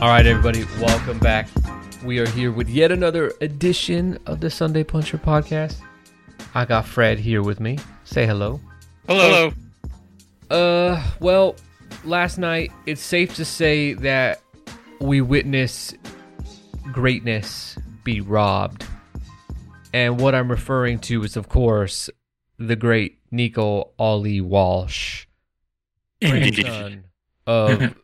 All right, everybody, welcome back. We are here with yet another edition of the Sunday Puncher podcast. I got Fred here with me. Say hello. Hello. Uh, well, last night it's safe to say that we witnessed greatness be robbed. And what I'm referring to is, of course, the great Nico Ali Walsh, grandson of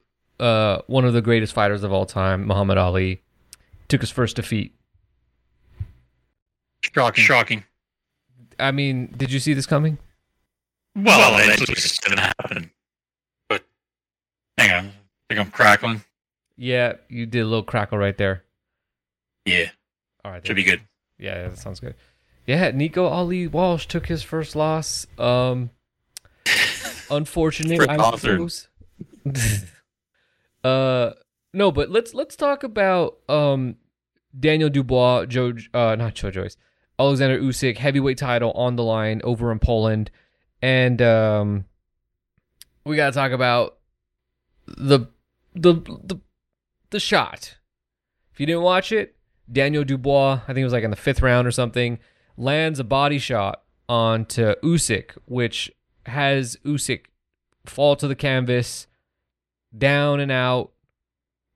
uh, one of the greatest fighters of all time, Muhammad Ali, took his first defeat. Shocking. Shocking. I mean, did you see this coming? Well, eventually it's going to happen. But hang on. I think I'm crackling. Yeah, you did a little crackle right there. Yeah. All right. Should be good. Yeah, that sounds good. Yeah, Nico Ali Walsh took his first loss. Um, unfortunate, I author. suppose. uh, no, but let's let's talk about um Daniel Dubois, Joe, uh, not Joe Joyce, Alexander Usyk, heavyweight title on the line over in Poland, and um, we gotta talk about the the the the shot. If you didn't watch it, Daniel Dubois, I think it was like in the fifth round or something, lands a body shot onto Usyk, which has Usyk fall to the canvas, down and out,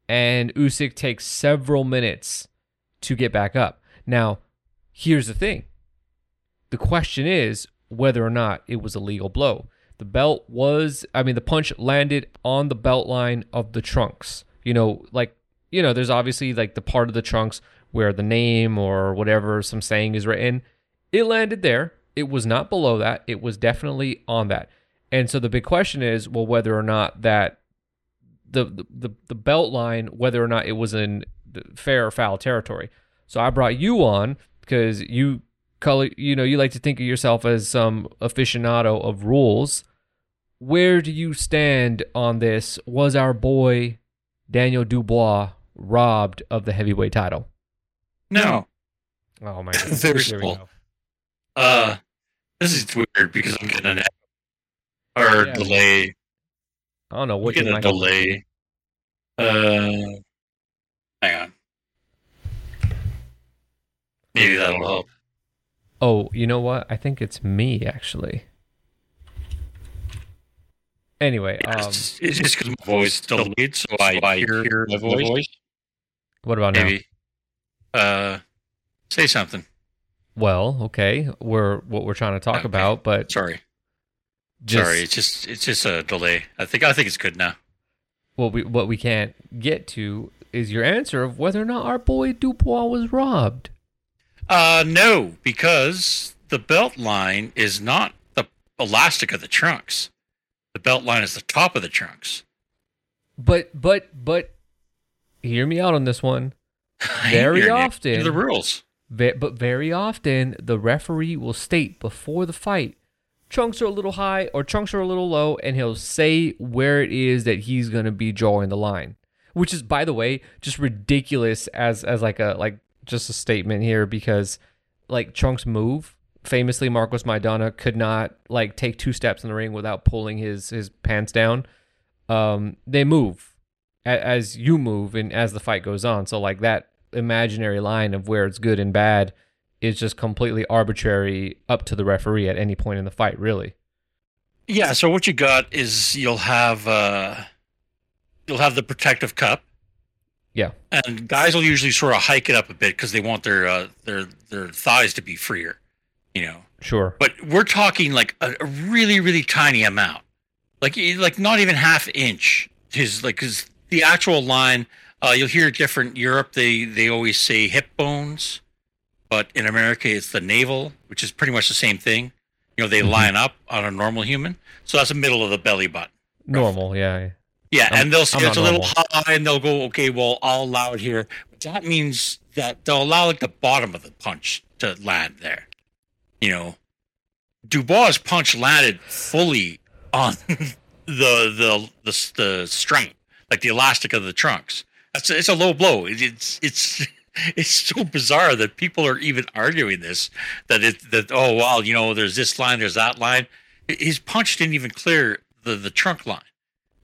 and Usyk takes several minutes to get back up. Now, here's the thing. The question is whether or not it was a legal blow. The belt was, I mean, the punch landed on the belt line of the trunks. You know, like, you know, there's obviously like the part of the trunks where the name or whatever some saying is written. It landed there. It was not below that. It was definitely on that. And so the big question is, well, whether or not that the the, the, the belt line, whether or not it was in fair or foul territory. So I brought you on because you color, you know, you like to think of yourself as some aficionado of rules. Where do you stand on this? Was our boy Daniel Dubois robbed of the heavyweight title? No. Oh my god. Very simple. Uh, this is weird because I'm getting an or Yeah. delay. I don't know what you getting a delay. Uh, hang on. Maybe that'll help. Oh, you know what? I think it's me actually. Anyway, um, it's it's just because my voice is delayed, so I, I hear the voice. voice. what about now? Maybe. Uh, say something. Well, okay, we're what we're trying to talk Okay. about, but Sorry. just Sorry. It's just it's just a delay. I think I think it's good now. What we what we can't get to is your answer of whether or not our boy Dubois was robbed. Uh, no, because the belt line is not the elastic of the trunks. The belt line is the top of the trunks. But but but hear me out on this one. Very often- the rules. Ve- But very often, the referee will state before the fight, trunks are a little high or chunks are a little low, and he'll say where it is that he's to be drawing the line. Which is, by the way, just ridiculous as as like a like just a statement here because like chunks move. Famously, Marcos Maidana could not like take two steps in the ring without pulling his his pants down. Um, they move as you move and as the fight goes on. So like that imaginary line of where it's good and bad is just completely arbitrary up to the referee at any point in the fight, really. Yeah. So what you got is you'll have uh, you'll have the protective cup. Yeah. And guys will usually sort of hike it up a bit because they want their uh, their their thighs to be freer. You know. Sure. but we're talking like a, a really really tiny amount like like not even half inch his like his the actual line uh you'll hear different europe they they always say hip bones but in america it's the navel which is pretty much the same thing you know they Mhm. line up on a normal human so that's the middle of the belly button Normal, yeah. yeah, I'm- and they'll say it's a little high, and they'll go, okay, well, I'll allow it here. But that means that they'll allow like the bottom of the punch to land there. You know, Dubois' punch landed fully on the the the the strap, like the elastic of the trunks. That's it's a low blow. It, it's it's it's so bizarre that people are even arguing this. That it that oh wow, you know, there's this line, there's that line. His punch didn't even clear the the trunk line.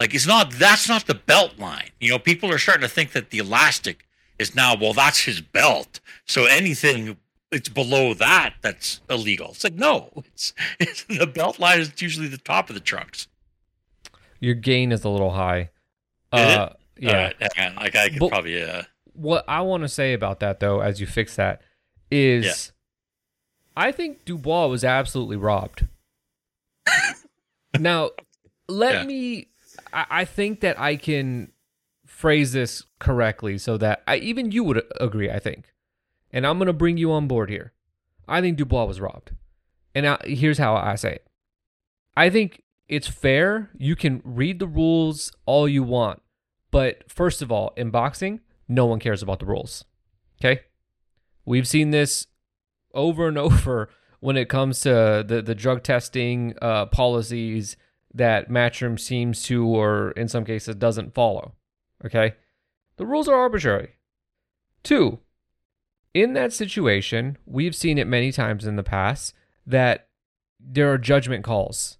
Like it's not that's not the belt line. You know, people are starting to think that the elastic is now well that's his belt. So anything it's below that that's illegal. It's like no, it's, it's the belt line is usually the top of the trunks. Your gain is a little high. Is it? Uh, yeah. All right, on. Like I could But- probably uh what I want to say about that though, as you fix that, is I think Dubois was absolutely robbed. now, let Yeah. me. I, I think that I can phrase this correctly so that I, even you would agree. I think, and I'm going to bring you on board here. I think Dubois was robbed, and I, here's how I say it. I think it's fair. You can read the rules all you want, but first of all, in boxing, no one cares about the rules. Okay? We've seen this over and over when it comes to the, the drug testing uh, policies that Matchroom seems to, or in some cases, doesn't follow. Okay? The rules are arbitrary. Two, in that situation, we've seen it many times in the past that there are judgment calls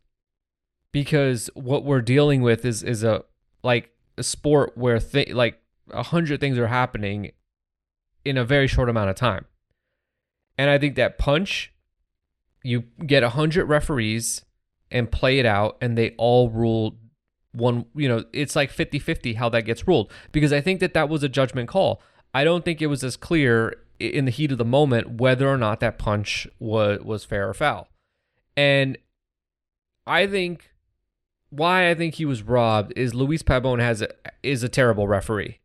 because what we're dealing with is is a like a sport where th- like a hundred things are happening in a very short amount of time. And I think that punch, you get a hundred referees and play it out, and they all rule one. You know, it's like 50 50 how that gets ruled because I think that that was a judgment call. I don't think it was as clear in the heat of the moment whether or not that punch was was fair or foul. And I think why I think he was robbed is Luis Pabon has a, is a terrible referee,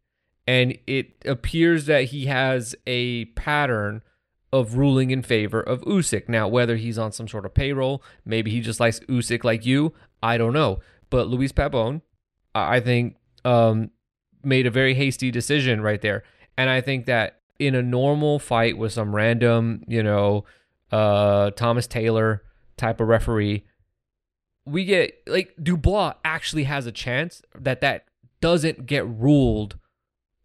and it appears that he has a pattern of ruling in favor of Usyk. Now, whether he's on some sort of payroll, maybe he just likes Usyk like you, I don't know. But Luis Pabon, I think, um, made a very hasty decision right there, and I think that in a normal fight with some random, you know, uh, Thomas Taylor type of referee, we get like Dubois actually has a chance that that doesn't get ruled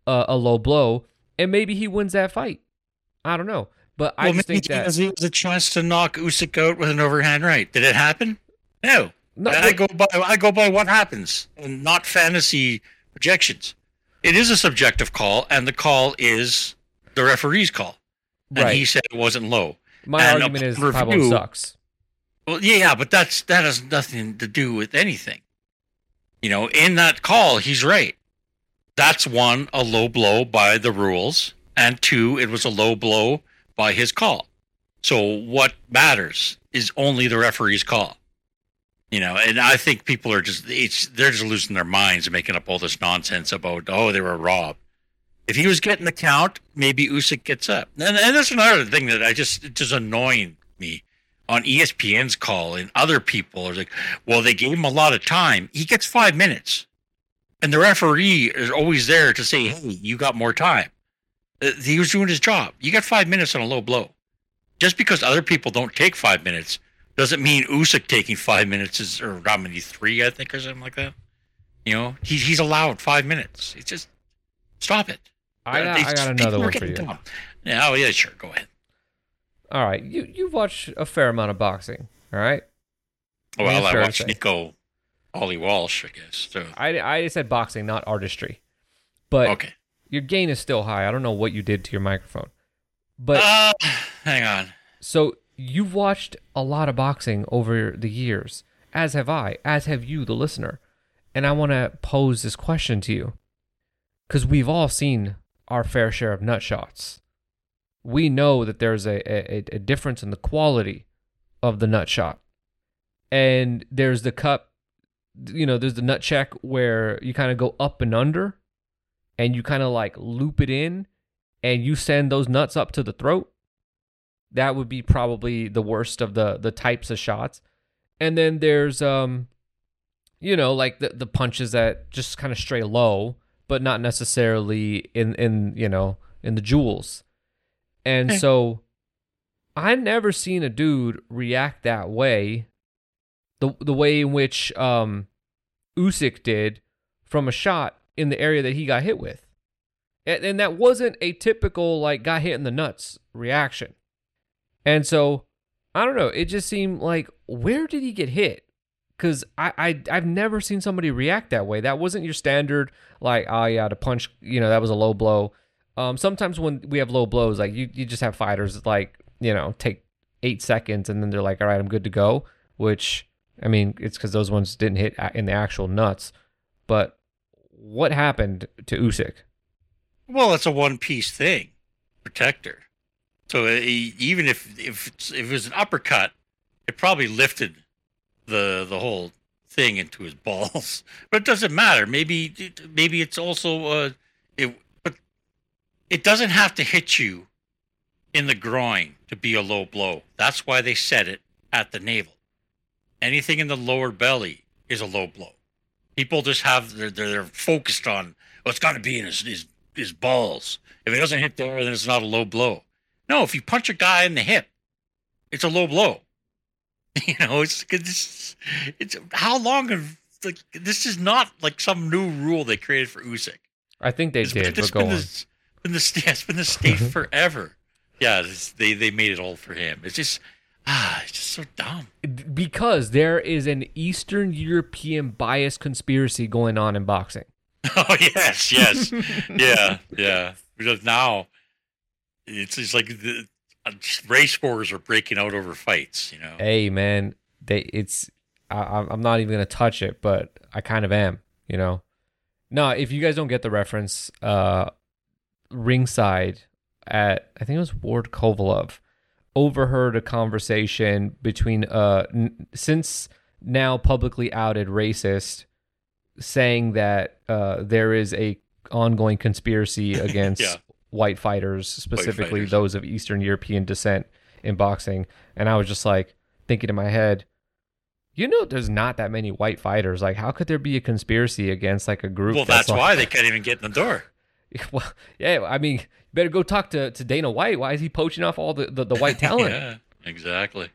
uh, a low blow, and maybe he wins that fight. I don't know, but I just think that he was a chance to knock Usyk out with an overhand right. Did it happen? No. no, I go by I go by what happens and not fantasy projections. It is a subjective call, and the call is the referee's call. And right. he said it wasn't low. My and argument is Pablo review- sucks. Well, yeah, yeah, but that's that has nothing to do with anything. You know, in that call, he's right. That's one, a low blow by the rules, and two, it was a low blow by his call. So what matters is only the referee's call. You know, and I think people are just it's they're just losing their minds making up all this nonsense about oh they were robbed. If he was getting the count, maybe Usyk gets up. And, and that's another thing that I just it's just annoying me on ESPN's call and other people are like, well, they gave him a lot of time. He gets five minutes. And the referee is always there to say, hey, you got more time. Uh, He was doing his job. You got five minutes on a low blow. Just because other people don't take five minutes doesn't mean Usyk taking five minutes is, or how many, three, I think, or something like that. You know, he, he's allowed five minutes. It's just, stop it. I got, I got another one for you. dumb. Yeah, oh, yeah, sure. Go ahead. All right, you you've watched a fair amount of boxing. All right, Well, I watched. Nico Ali Walsh, I guess. So, I I said boxing, not artistry, but okay. your gain is still high. I don't know what you did to your microphone, but uh, hang on. So you've watched a lot of boxing over the years, as have I, as have you, the listener. And I want to pose this question to you. Because we've all seen our fair share of nut shots. We know that there's a, a, a difference in the quality of the nut shot. And there's the cup, you know, there's the nut check where you kind of go up and under and you kind of like loop it in and you send those nuts up to the throat that would be probably the worst of the the types of shots. And then there's um you know like the the punches that just kind of stray low but not necessarily in in you know in the jewels. And so i never seen a dude react that way the the way in which um Usyk did from a shot in the area that he got hit with and, and that wasn't a typical like got hit in the nuts reaction and so I don't know. It just seemed like where did he get hit? because I, I I've never seen somebody react that way. That wasn't your standard like oh yeah to punch you know that was a low blow. Um, sometimes when we have low blows, like you you just have fighters like you know take eight seconds and then they're like all right I'm good to go. Which I mean it's because those ones didn't hit in the actual nuts. But what happened to Usyk? Well, it's a one piece thing, protector. So uh, even if if if it was an uppercut, it probably lifted the the whole thing into his balls. But it doesn't matter. Maybe maybe it's also uh, it, but it doesn't have to hit you in the groin to be a low blow. That's why they said it at the navel. Anything in the lower belly is a low blow. People just have they're they're focused on oh it's got to be in his, his his balls. If it doesn't hit there, then it's not a low blow. No, if you punch a guy in the hip, it's a low blow. You know, it's it's, it's how long have like this is not like some new rule they created for Usyk. I think they It's did. been, But it's go been, this, been the yeah, it's been the state mm-hmm. forever. Yeah, they they made it all for him. It's just it's just so dumb. because there is an Eastern European bias conspiracy going on in boxing. Oh yes, yes, yeah, yeah. Because now it's just like the uh, race wars are breaking out over fights. You know, Hey, man, they it's I, I'm I'm not even gonna touch it, but I kind of am. You know, no. If you guys don't get the reference, uh, ringside at I think it was Ward Kovalev overheard a conversation between uh n- since now publicly outed racist saying that uh there is a ongoing conspiracy against Yeah. white fighters specifically fighters. those of eastern european descent in boxing and i was just like thinking in my head you know there's not that many white fighters like how could there be a conspiracy against like a group well, that's like- why they can't even get in the door. well, yeah, I mean, you better go talk to, to Dana White. Why is he poaching off all the, the, the white talent? yeah, exactly.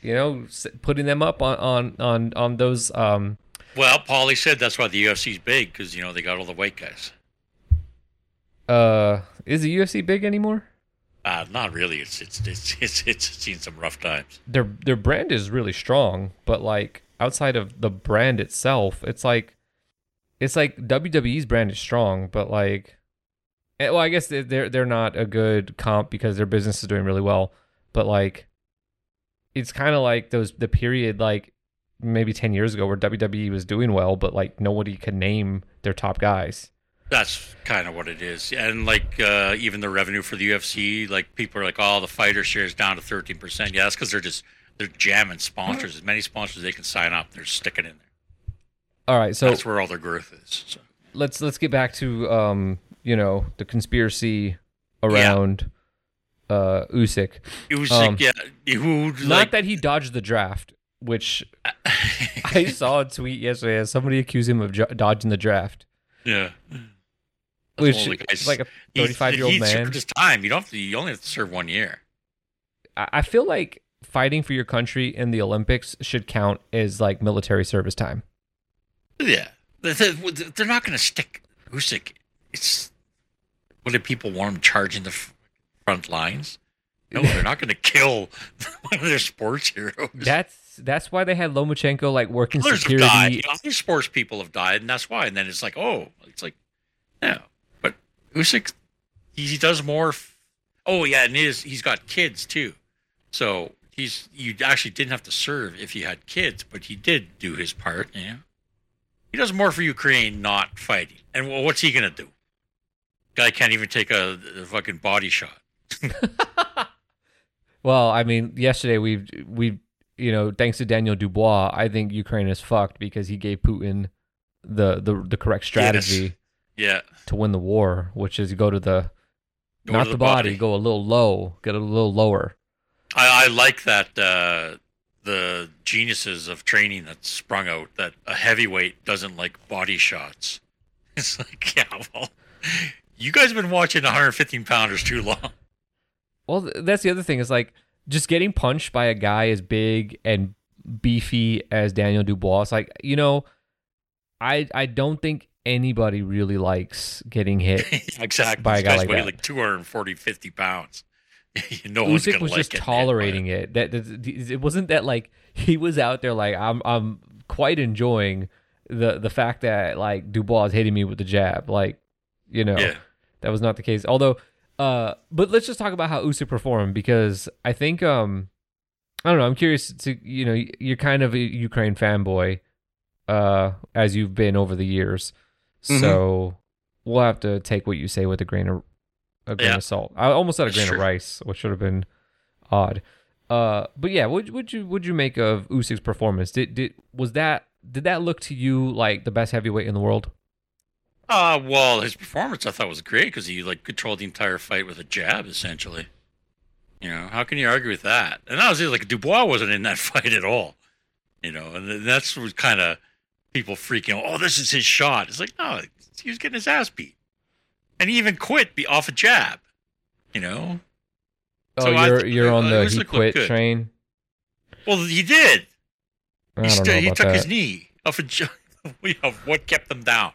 You know, putting them up on on on, on those. Um, Well, Paulie said that's why the UFC's big because you know they got all the white guys. uh, is the UFC big anymore? Uh, not really. It's it's it's it's it's seen some rough times. Their their brand is really strong, but like outside of the brand itself, it's like it's like WWE's brand is strong, but like, well, I guess they- they're they're not a good comp because their business is doing really well, but like, it's kind of like those the period like maybe 10 years ago where WWE was doing well but like nobody could name their top guys. That's kind of what it is. And like uh, even the revenue for the UFC, like people are like, oh, the fighter share is down to thirteen percent. Yeah, that's because they're just they're jamming sponsors. As many sponsors as they can sign up, they're sticking in there. All right, so that's where all their growth is. So. let's let's get back to um you know the conspiracy around uh Usyk. Usyk, Um, yeah, who Not like that he dodged the draft, which I saw a tweet yesterday. as Somebody accused him of jo- dodging the draft, yeah. which the guy's- is like a He's- 35 year old man. his time. You don't have to. You only have to serve one year. I I feel like fighting for your country in the Olympics should count as like military service time. Yeah, They- they- they're not going to stick Usyk. It's what do people want him charging the front lines? No, they're not going to kill one of their sports heroes. That's that's why they had Lomachenko like working Others have died. security. You know, other sports people have died, and that's why. And then it's like, oh, it's like, no. But Usyk, he, does more. F- oh yeah, and his he's got kids too, so he's you actually didn't have to serve if you had kids, but he did do his part. You know, he does more for Ukraine, not fighting. And what's he gonna do? Guy can't even take a, a fucking body shot. Well, I mean, yesterday we've we you know thanks to Daniel Dubois, I think Ukraine is fucked because he gave Putin the the the correct strategy Yeah, to win the war, which is go to the Go not to the, body, go a little low, get a little lower. I, I like that uh, the geniuses of training that sprung out that a heavyweight doesn't like body shots. It's like, yeah, well, you guys have been watching 115 pounders too long. Well, that's the other thing is like just getting punched by a guy as big and beefy as Daniel Dubois. It's like you know, I I don't think anybody really likes getting hit. exactly. By a guy like weigh that. like 240, 50 pounds. no one's Usyk was like just by tolerating it. That, that it wasn't that like he was out there like I'm I'm quite enjoying the the fact that like Dubois is hitting me with the jab. Like, you know, Yeah. That was not the case. Although, uh, but let's just talk about how Usyk performed because I think um, I don't know. I'm curious to you know you're kind of a Ukraine fanboy, uh, as you've been over the years. Mhm. So we'll have to take what you say with a grain of a grain Yeah. of salt. I almost said a grain of rice, which should have been odd. Uh, but yeah, what would you would you make of Usyk's performance? Did did was that did that look to you like the best heavyweight in the world? Uh, well, his performance I thought was great because he like controlled the entire fight with a jab, essentially. You know, how can you argue with that? And honestly, like Dubois wasn't in that fight at all. You know, and that's what kind of people freaking. out, Oh, this is his shot. It's like no, he was getting his ass beat, and he even quit be off a jab. You know, Oh, So you're th- you're on uh, the he quit train. well he did. I He, st- he took that. his knee off a jab. know, what kept them down?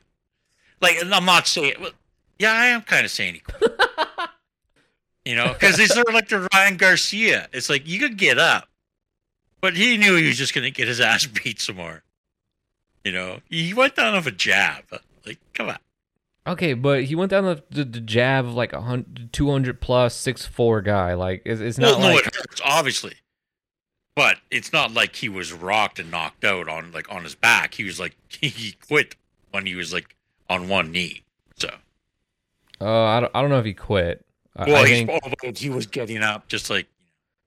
Like, I'm not saying. Well, yeah, I am kind of saying he quit. you know, because sort of like the Ryan Garcia. It's like you could get up, but he knew he was just going to get his ass beat some more. You know, he went down off a jab. Like, come on. Okay, but he went down the, the, the jab of like a hundred, 200 plus six four guy. Like it's, it's not Well, no, it hurts, obviously, but it's not like he was rocked and knocked out on like on his back. He was like he quit when he was like on one knee. So. uh, I don't I don't know if he quit. Well, I think oh, he was getting up, just like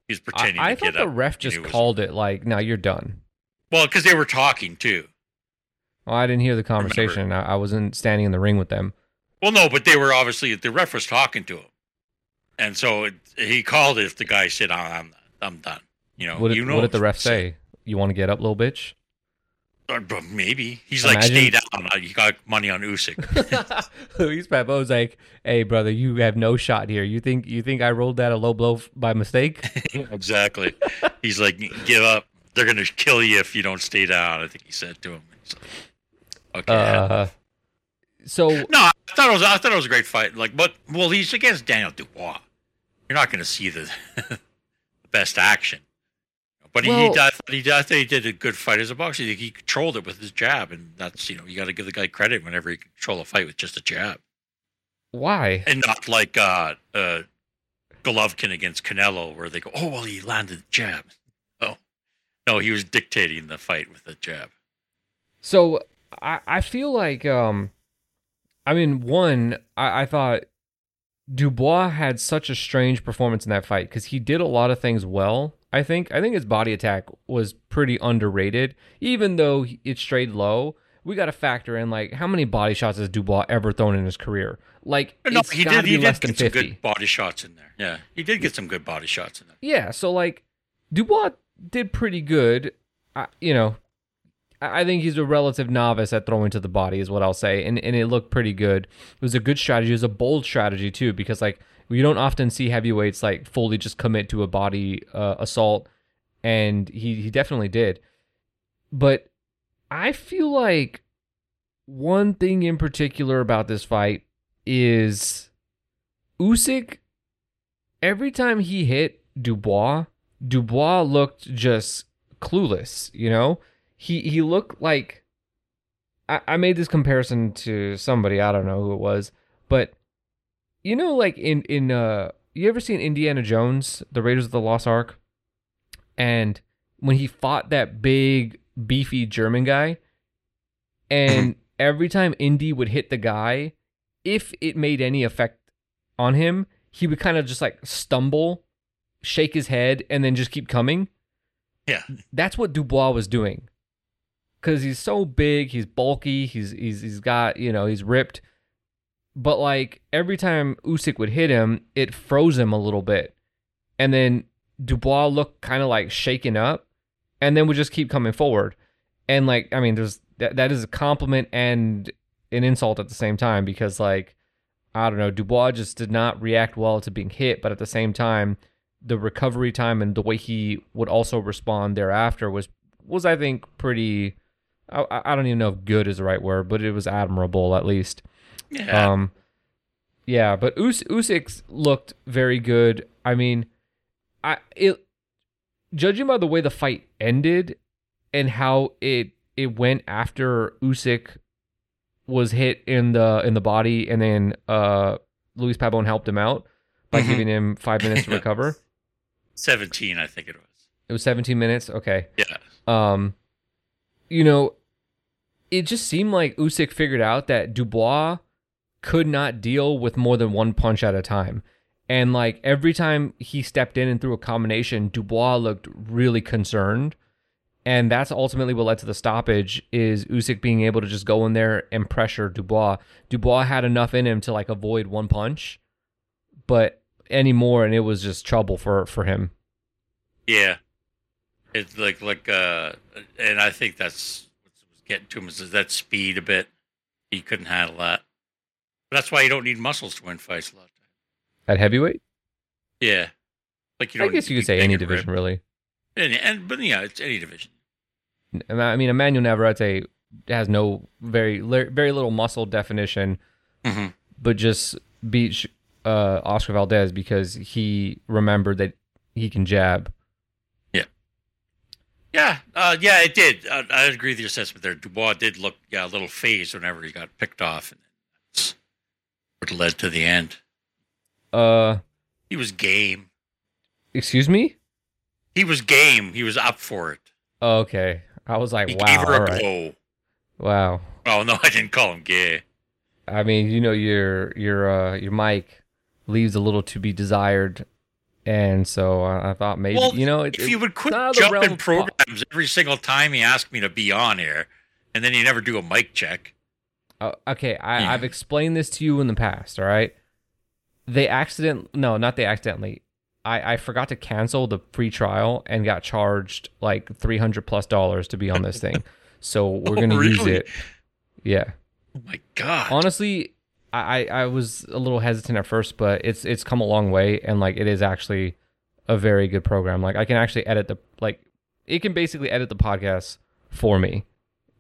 he was I, pretending I to thought the ref just he was- called it like, "Now you're done." Well, because they were talking too. Well, I didn't hear the conversation. I, I wasn't standing in the ring with them. Well, no, but they were obviously the ref was talking to him, and so it, he called it if the guy said, "Oh, "I'm I'm done." You know, What did, you know what did the ref say? You want to get up, little bitch? But maybe he's like, Imagine- "Stay down." uh, You got money on Usyk. Luis Pabon's like, "Hey, brother, you have no shot here. You think you think I rolled that a low blow by mistake?" exactly. He's like, "Give up. They're gonna kill you if you don't stay down." I think he said to him. Like, okay. Uh, so No, I thought it was. I thought it was a great fight. Like, but well, he's against Daniel Dubois. You're not going to see the best action. But he, Well- he, thought he, thought he did a good fight as a boxer. He, he controlled it with his jab, and that's you know you got to give the guy credit whenever he control a fight with just a jab, why? and not like uh, uh, Golovkin against Canelo, where they go, oh well, he landed the jab. Oh, no, he was dictating the fight with the jab. So I I feel like um, I mean one I, I thought Dubois had such a strange performance in that fight because he did a lot of things well. I think I think his body attack was pretty underrated, even though he- it strayed low. We got to factor in like how many body shots has Dubois ever thrown in his career? Like No, it's he did. be He less did than get some fifty. good body shots in there. Yeah, he did get some good body shots in there. Yeah, so like Dubois did pretty good. I, you know, I I think he's a relative novice at throwing to the body, is what I'll say, and and it looked pretty good. It was a good strategy. It was a bold strategy too, because like we don't often see heavyweights like fully just commit to a body uh, assault, and he he definitely did. But I feel like one thing in particular about this fight is Usyk. Every time he hit Dubois, Dubois looked just clueless. You know, he he looked like. I made this comparison to somebody I don't know who it was, but you know, like in in uh, you ever seen Indiana Jones, the Raiders of the Lost Ark, and when he fought that big beefy German guy, and every time Indy would hit the guy, if it made any effect on him, he would kind of just like stumble, shake his head, and then just keep coming. Yeah. That's what Dubois was doing. Cause he's so big, he's bulky, he's he's he's got, you know, he's ripped. But like every time Usyk would hit him, it froze him a little bit. And then Dubois looked kind of like shaken up and then would just keep coming forward. And like, I mean, there's that that is a compliment and an insult at the same time because like I don't know, Dubois just did not react well to being hit, but at the same time, the recovery time and the way he would also respond thereafter was was I think pretty. I, I don't even know if good is the right word, but it was admirable at least. Yeah. Um, yeah, but Us- Usyk looked very good. I mean, I it judging by the way the fight ended and how it it went after Usyk was hit in the in the body, and then uh, Luis Pabon helped him out by Mhm. giving him five minutes to recover. 17, I think it was. It was 17 minutes. Okay. Yeah. Um, you know, it just seemed like Usyk figured out that Dubois could not deal with more than one punch at a time. And like every time he stepped in and threw a combination, Dubois looked really concerned. And that's ultimately what led to the stoppage is Usyk being able to just go in there and pressure Dubois. Dubois had enough in him to like avoid one punch, but anymore and it was just trouble for for him. Yeah. It's like, like, uh, and I think that's what was getting to him is that speed a bit. He couldn't handle that. But that's why you don't need muscles to win fights a lot. of. At heavyweight? Yeah. Like you I don't guess you could say any division, really. And, and, but yeah, it's any division. I mean, Emmanuel Navarrete has no very very little muscle definition, hmm but just beat uh, Oscar Valdez because he remembered that he can jab. Yeah, uh, yeah, it did. I, I agree with your assessment there. Dubois did look, yeah, a little phased whenever he got picked off, and what led to the end. Uh, He was game. excuse me. He was game. He was up for it. Oh, okay, I was like, He wow, gave her a right. blow. wow. Oh no, I didn't call him gay. I mean, you know, your your uh, your mic leaves a little to be desired, and so I, I thought maybe Well, you know, it, If you would quit not out of the realm jumping programs every single time he asked me to be on here, and then you never do a mic check. Uh, okay, I, Yeah. I've explained this to you in the past. All right, they accident no, not they accidentally. I, I forgot to cancel the free trial and got charged like three hundred plus dollars to be on this thing. So we're Oh, gonna use it. Yeah, Oh my god! honestly, I, I I was a little hesitant at first, but it's it's come a long way, and like it is actually a very good program. Like I can actually edit the like it can basically edit the podcast for me.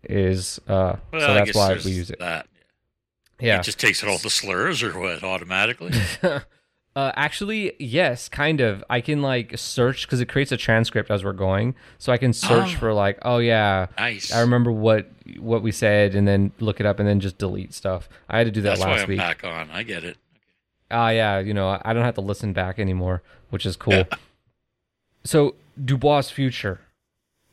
Is uh Well, so that's why we use it. That Yeah. it just takes out all the slurs or what automatically. uh, actually, yes, kind of. I can like search because it creates a transcript as we're going, so I can search Oh. for like, oh yeah, nice. I remember what what we said, and then look it up, and then just delete stuff. I had to do that That's why last I'm week. back on. I get it. Ah, yeah, you know, I don't have to listen back anymore, which is cool. so Dubois' future,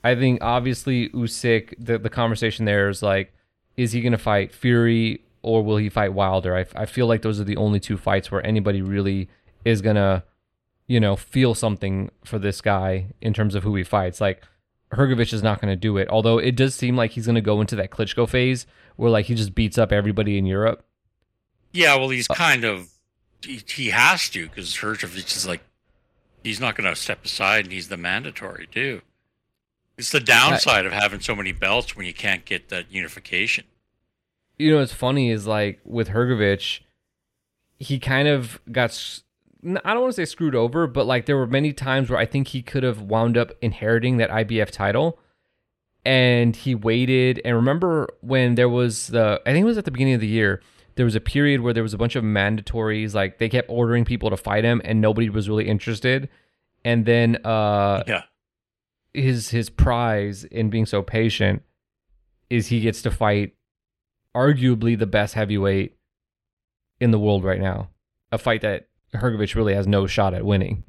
I think obviously Usyk. The the conversation there is like, is he gonna fight Fury or will he fight Wilder? I I feel like those are the only two fights where anybody really is gonna, you know, feel something for this guy in terms of who he fights. Like Hrgovic is not gonna do it, although it does seem like he's gonna go into that Klitschko phase where like he just beats up everybody in Europe. Yeah, well, Uh, he's kind of he, he has to because Hrgovic is like he's not going to step aside, and he's the mandatory too. It's the downside of having so many belts when you can't get that unification. you know what's funny is like with Hrgovic, he kind of got I don't want to say screwed over, but like there were many times where I think he could have wound up inheriting that IBF title and he waited. And remember when there was the I think it was at the beginning of the year there was a period where there was a bunch of mandatories like they kept ordering people to fight him and nobody was really interested. And then uh yeah, his his prize in being so patient is he gets to fight arguably the best heavyweight in the world right now. A fight that Hrgovic really has no shot at winning.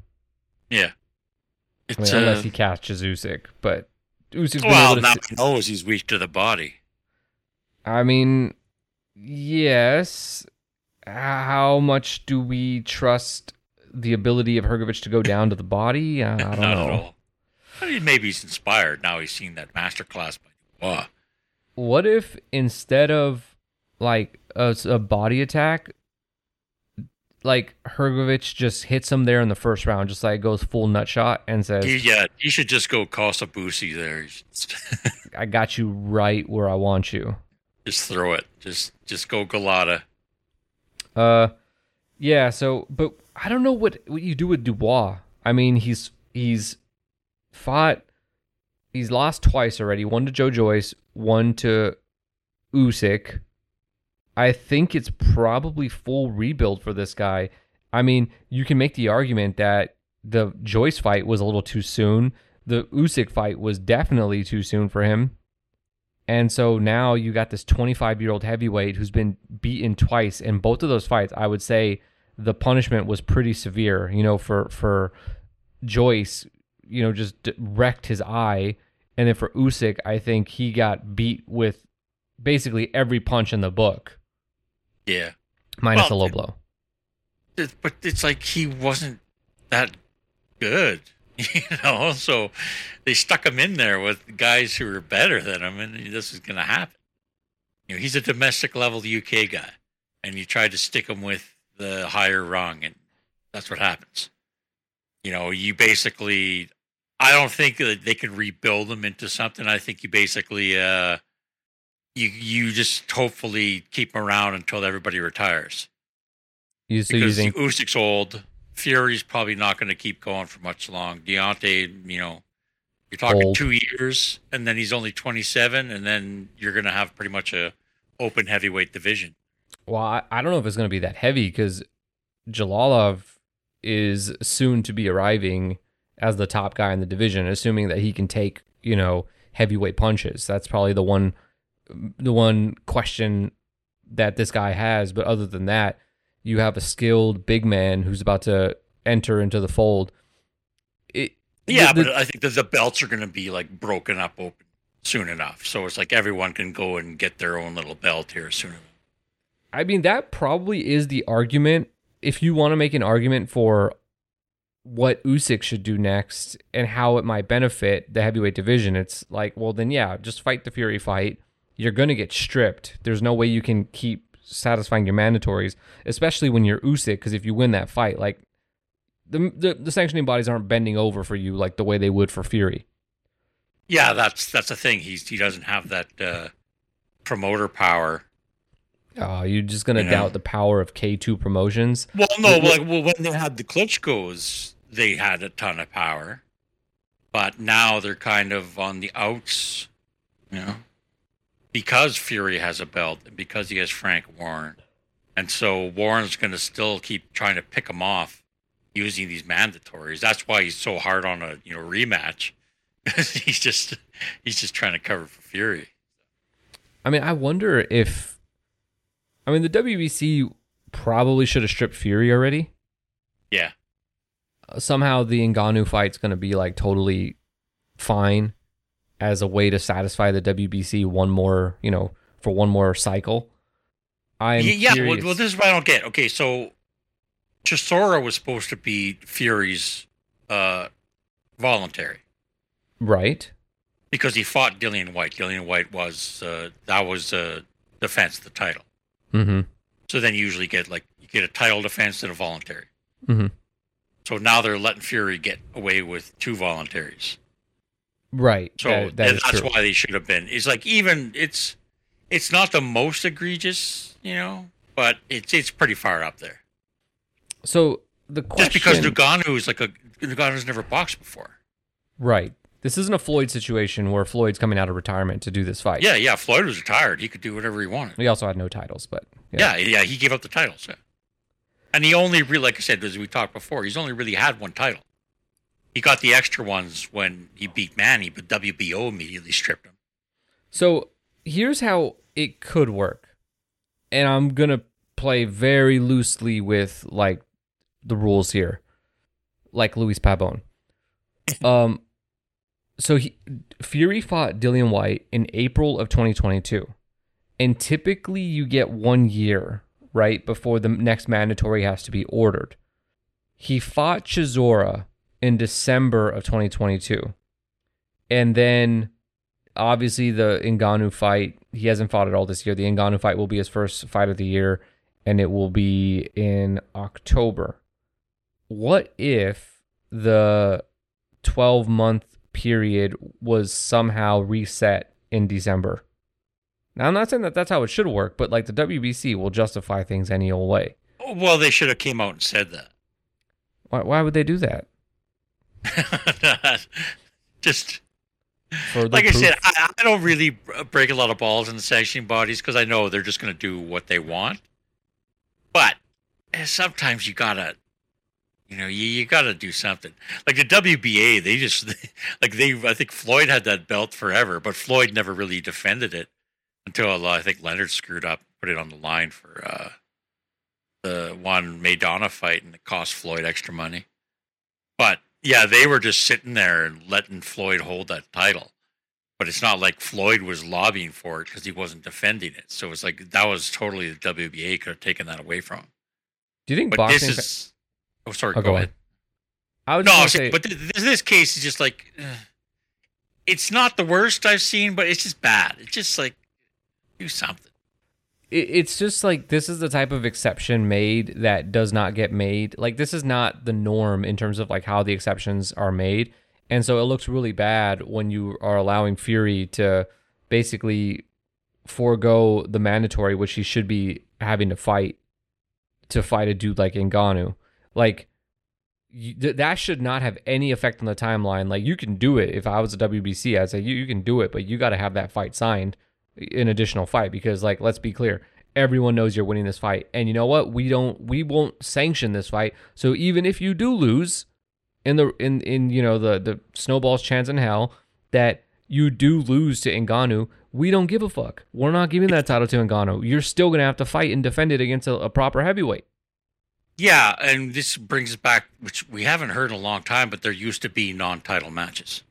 yeah. I mean, uh, unless he catches Usyk, but Usyk's been well, able to. now he knows he's weak to the body. I mean, yes. How much do we trust the ability of Hrgovic to go down to the body? I don't Not at know. All. I mean, maybe he's inspired now. He's seen that masterclass by Dubois. what if instead of like a, a body attack like Hrgovic just hits him there in the first round just like goes full nut shot and says He, yeah, he should just go Kosabusi there. I got you right where i want you just throw it. Just just go Golota. uh yeah so but i don't know what what you do with dubois i mean he's he's fought he's lost twice already one to joe joyce one to Usyk. I think it's probably full rebuild for this guy. I mean, you can make the argument that the Joyce fight was a little too soon. The Usyk fight was definitely too soon for him. And so now you got this 25 year old heavyweight who's been beaten twice in both of those fights. I would say the punishment was pretty severe. You know, for for Joyce, you know, just wrecked his eye, and then for Usyk, I think he got beat with basically every punch in the book, Yeah. minus Well, a low blow. It- but it's like he wasn't that good, you know. So they stuck him in there with guys who were better than him, and this is going to happen. You know, he's a domestic level UK guy, and you try to stick him with the higher rung, and that's what happens. You know, you basically. I don't think that they could rebuild them into something. I think you basically, uh, you you just hopefully keep them around until everybody retires You so because using Usyk's old. Fury's probably not going to keep going for much long. Deontay, you know, you're talking Old. two years, and then he's only 27, and then you're going to have pretty much a open heavyweight division. Well, I, I don't know if it's going to be that heavy because Jalolov is soon to be arriving as the top guy in the division, assuming that he can take you know heavyweight punches. That's probably the one the one question that this guy has. But other than that, you have a skilled big man who's about to enter into the fold. It, Yeah, the- but I think that the belts are going to be like broken up open soon enough. So it's like everyone can go and get their own little belt here soon enough. I mean, that probably is the argument. If you want to make an argument for what Usyk should do next and how it might benefit the heavyweight division, it's like, well, then yeah, just fight the Fury fight. You're going to get stripped. There's no way you can keep satisfying your mandatories, especially when you're Usyk, because if you win that fight, like the, the the sanctioning bodies aren't bending over for you like the way they would for Fury. Yeah, that's that's the thing. He's he doesn't have that uh, promoter power. Uh, you're just going to You know. doubt the power of K2 promotions. Well, no, like well, when they had the Klitschko's, they had a ton of power, but now they're kind of on the outs, you know, because Fury has a belt and because he has Frank Warren, and so Warren's going to still keep trying to pick him off using these mandatories. That's why he's so hard on a you know rematch. he's just he's just trying to cover for Fury. I mean, I wonder if. I mean, the WBC probably should have stripped Fury already. Yeah, Somehow the Ngannou fight's going to be like totally fine as a way to satisfy the WBC one more, you know, for one more cycle. I'm yeah. Well, well, this is what I don't get. Okay, so Chisora was supposed to be Fury's uh, voluntary right. because he fought Dillian Whyte. Dillian Whyte was uh, that was uh, defense of the title. Mm-hmm. So then you usually get like you get a title defense and a voluntary. Mm-hmm. So now they're letting Fury get away with two voluntaries. Right. So that, that and that's true. why they should have been. It's like even it's it's not the most egregious, you know, but it's it's pretty far up there. So the question, Just because Ngannou is like a Ngannou's never boxed before. right? This isn't a Floyd situation where Floyd's coming out of retirement to do this fight. Yeah, yeah. Floyd was retired. He could do whatever he wanted. He also had no titles, but yeah. Yeah, yeah. He gave up the titles. Yeah. And he only really, like I said, as we talked before, he's only really had one title. He got the extra ones when he beat Manny, but WBO immediately stripped him. So here's how it could work. And I'm going to play very loosely with like the rules here, like Luis Pabon. Um, so he, Fury fought Dillian Whyte in April of 2022. And typically you get one year, right, before the next mandatory has to be ordered. He fought Chisora in December of 2022. And then obviously the Ngannou fight, he hasn't fought at all this year. The Ngannou fight will be his first fight of the year, and it will be in October. What if the 12 month period was somehow reset in December? Now, I'm not saying that that's how it should work, but like the WBC will justify things any old way. Well, they should have came out and said that. Why, why would they do that? Just like I said, I, I don't really break a lot of balls in the sanctioning bodies because I know they're just going to do what they want. But eh, sometimes you gotta, You know, you, you got to do something. Like the WBA, they just like they. I think Floyd had that belt forever, but Floyd never really defended it until uh, I think Leonard screwed up, put it on the line for uh, the one Maidana fight, and it cost Floyd extra money. But yeah, they were just sitting there and letting Floyd hold that title. But it's not like Floyd was lobbying for it because he wasn't defending it. So it's like that was totally the WBA could have taken that away from him. Do you think But boxing? this is. Oh, sorry. Oh, go, ahead. I was No, just I'm gonna saying- say, but th- th- this case is just like. uh, it's not the worst I've seen, but it's just bad. It's just like do something. it's just like this is the type of exception made that does not get made. Like this is not the norm in terms of like how the exceptions are made, and so it looks really bad when you are allowing Fury to basically forego the mandatory, which he should be having to fight to fight a dude like Ngannou. Like you, th- that should not have any effect on the timeline. Like you can do it. If I was a WBC, I'd say you, you can do it, but you got to have that fight signed, an additional fight, because like let's be clear, everyone knows you're winning this fight, and you know what? We don't, we won't sanction this fight. So even if you do lose, in the in in you know the the snowball's chance in hell that you do lose to Ngannou, we don't give a fuck. We're not giving that title to Ngannou. You're still gonna have to fight and defend it against a, a proper heavyweight. Yeah, and this brings us back, which we haven't heard in a long time, but there used to be non-title matches.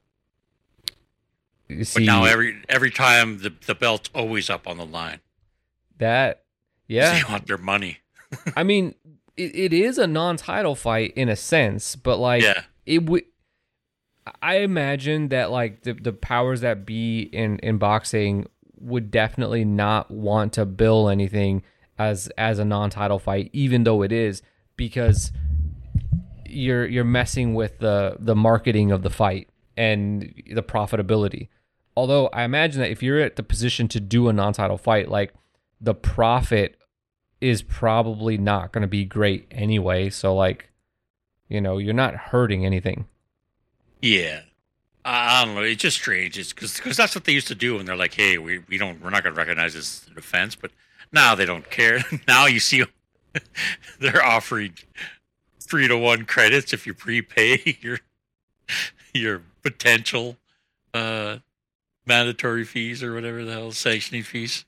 You But now every every time the the belt's always up on the line. that? Yeah, They want their money. I mean, it, it is a non-title fight in a sense, but like Yeah. it would. I imagine that like the the powers that be in in boxing would definitely not want to bill anything as as a non-title fight, even though it is because you're you're messing with the the marketing of the fight and the profitability. Although I imagine that if you're at the position to do a non-title fight, like the profit is probably not going to be great anyway. So like, you know, you're not hurting anything. Yeah. I don't know. It's just strange. It's because that's what they used to do, and they're like, "Hey, we, we don't we're not going to recognize this defense," but now they don't care. now you see they're offering three to one credits if you prepay your your potential uh, mandatory fees or whatever the hell sanctioning fees.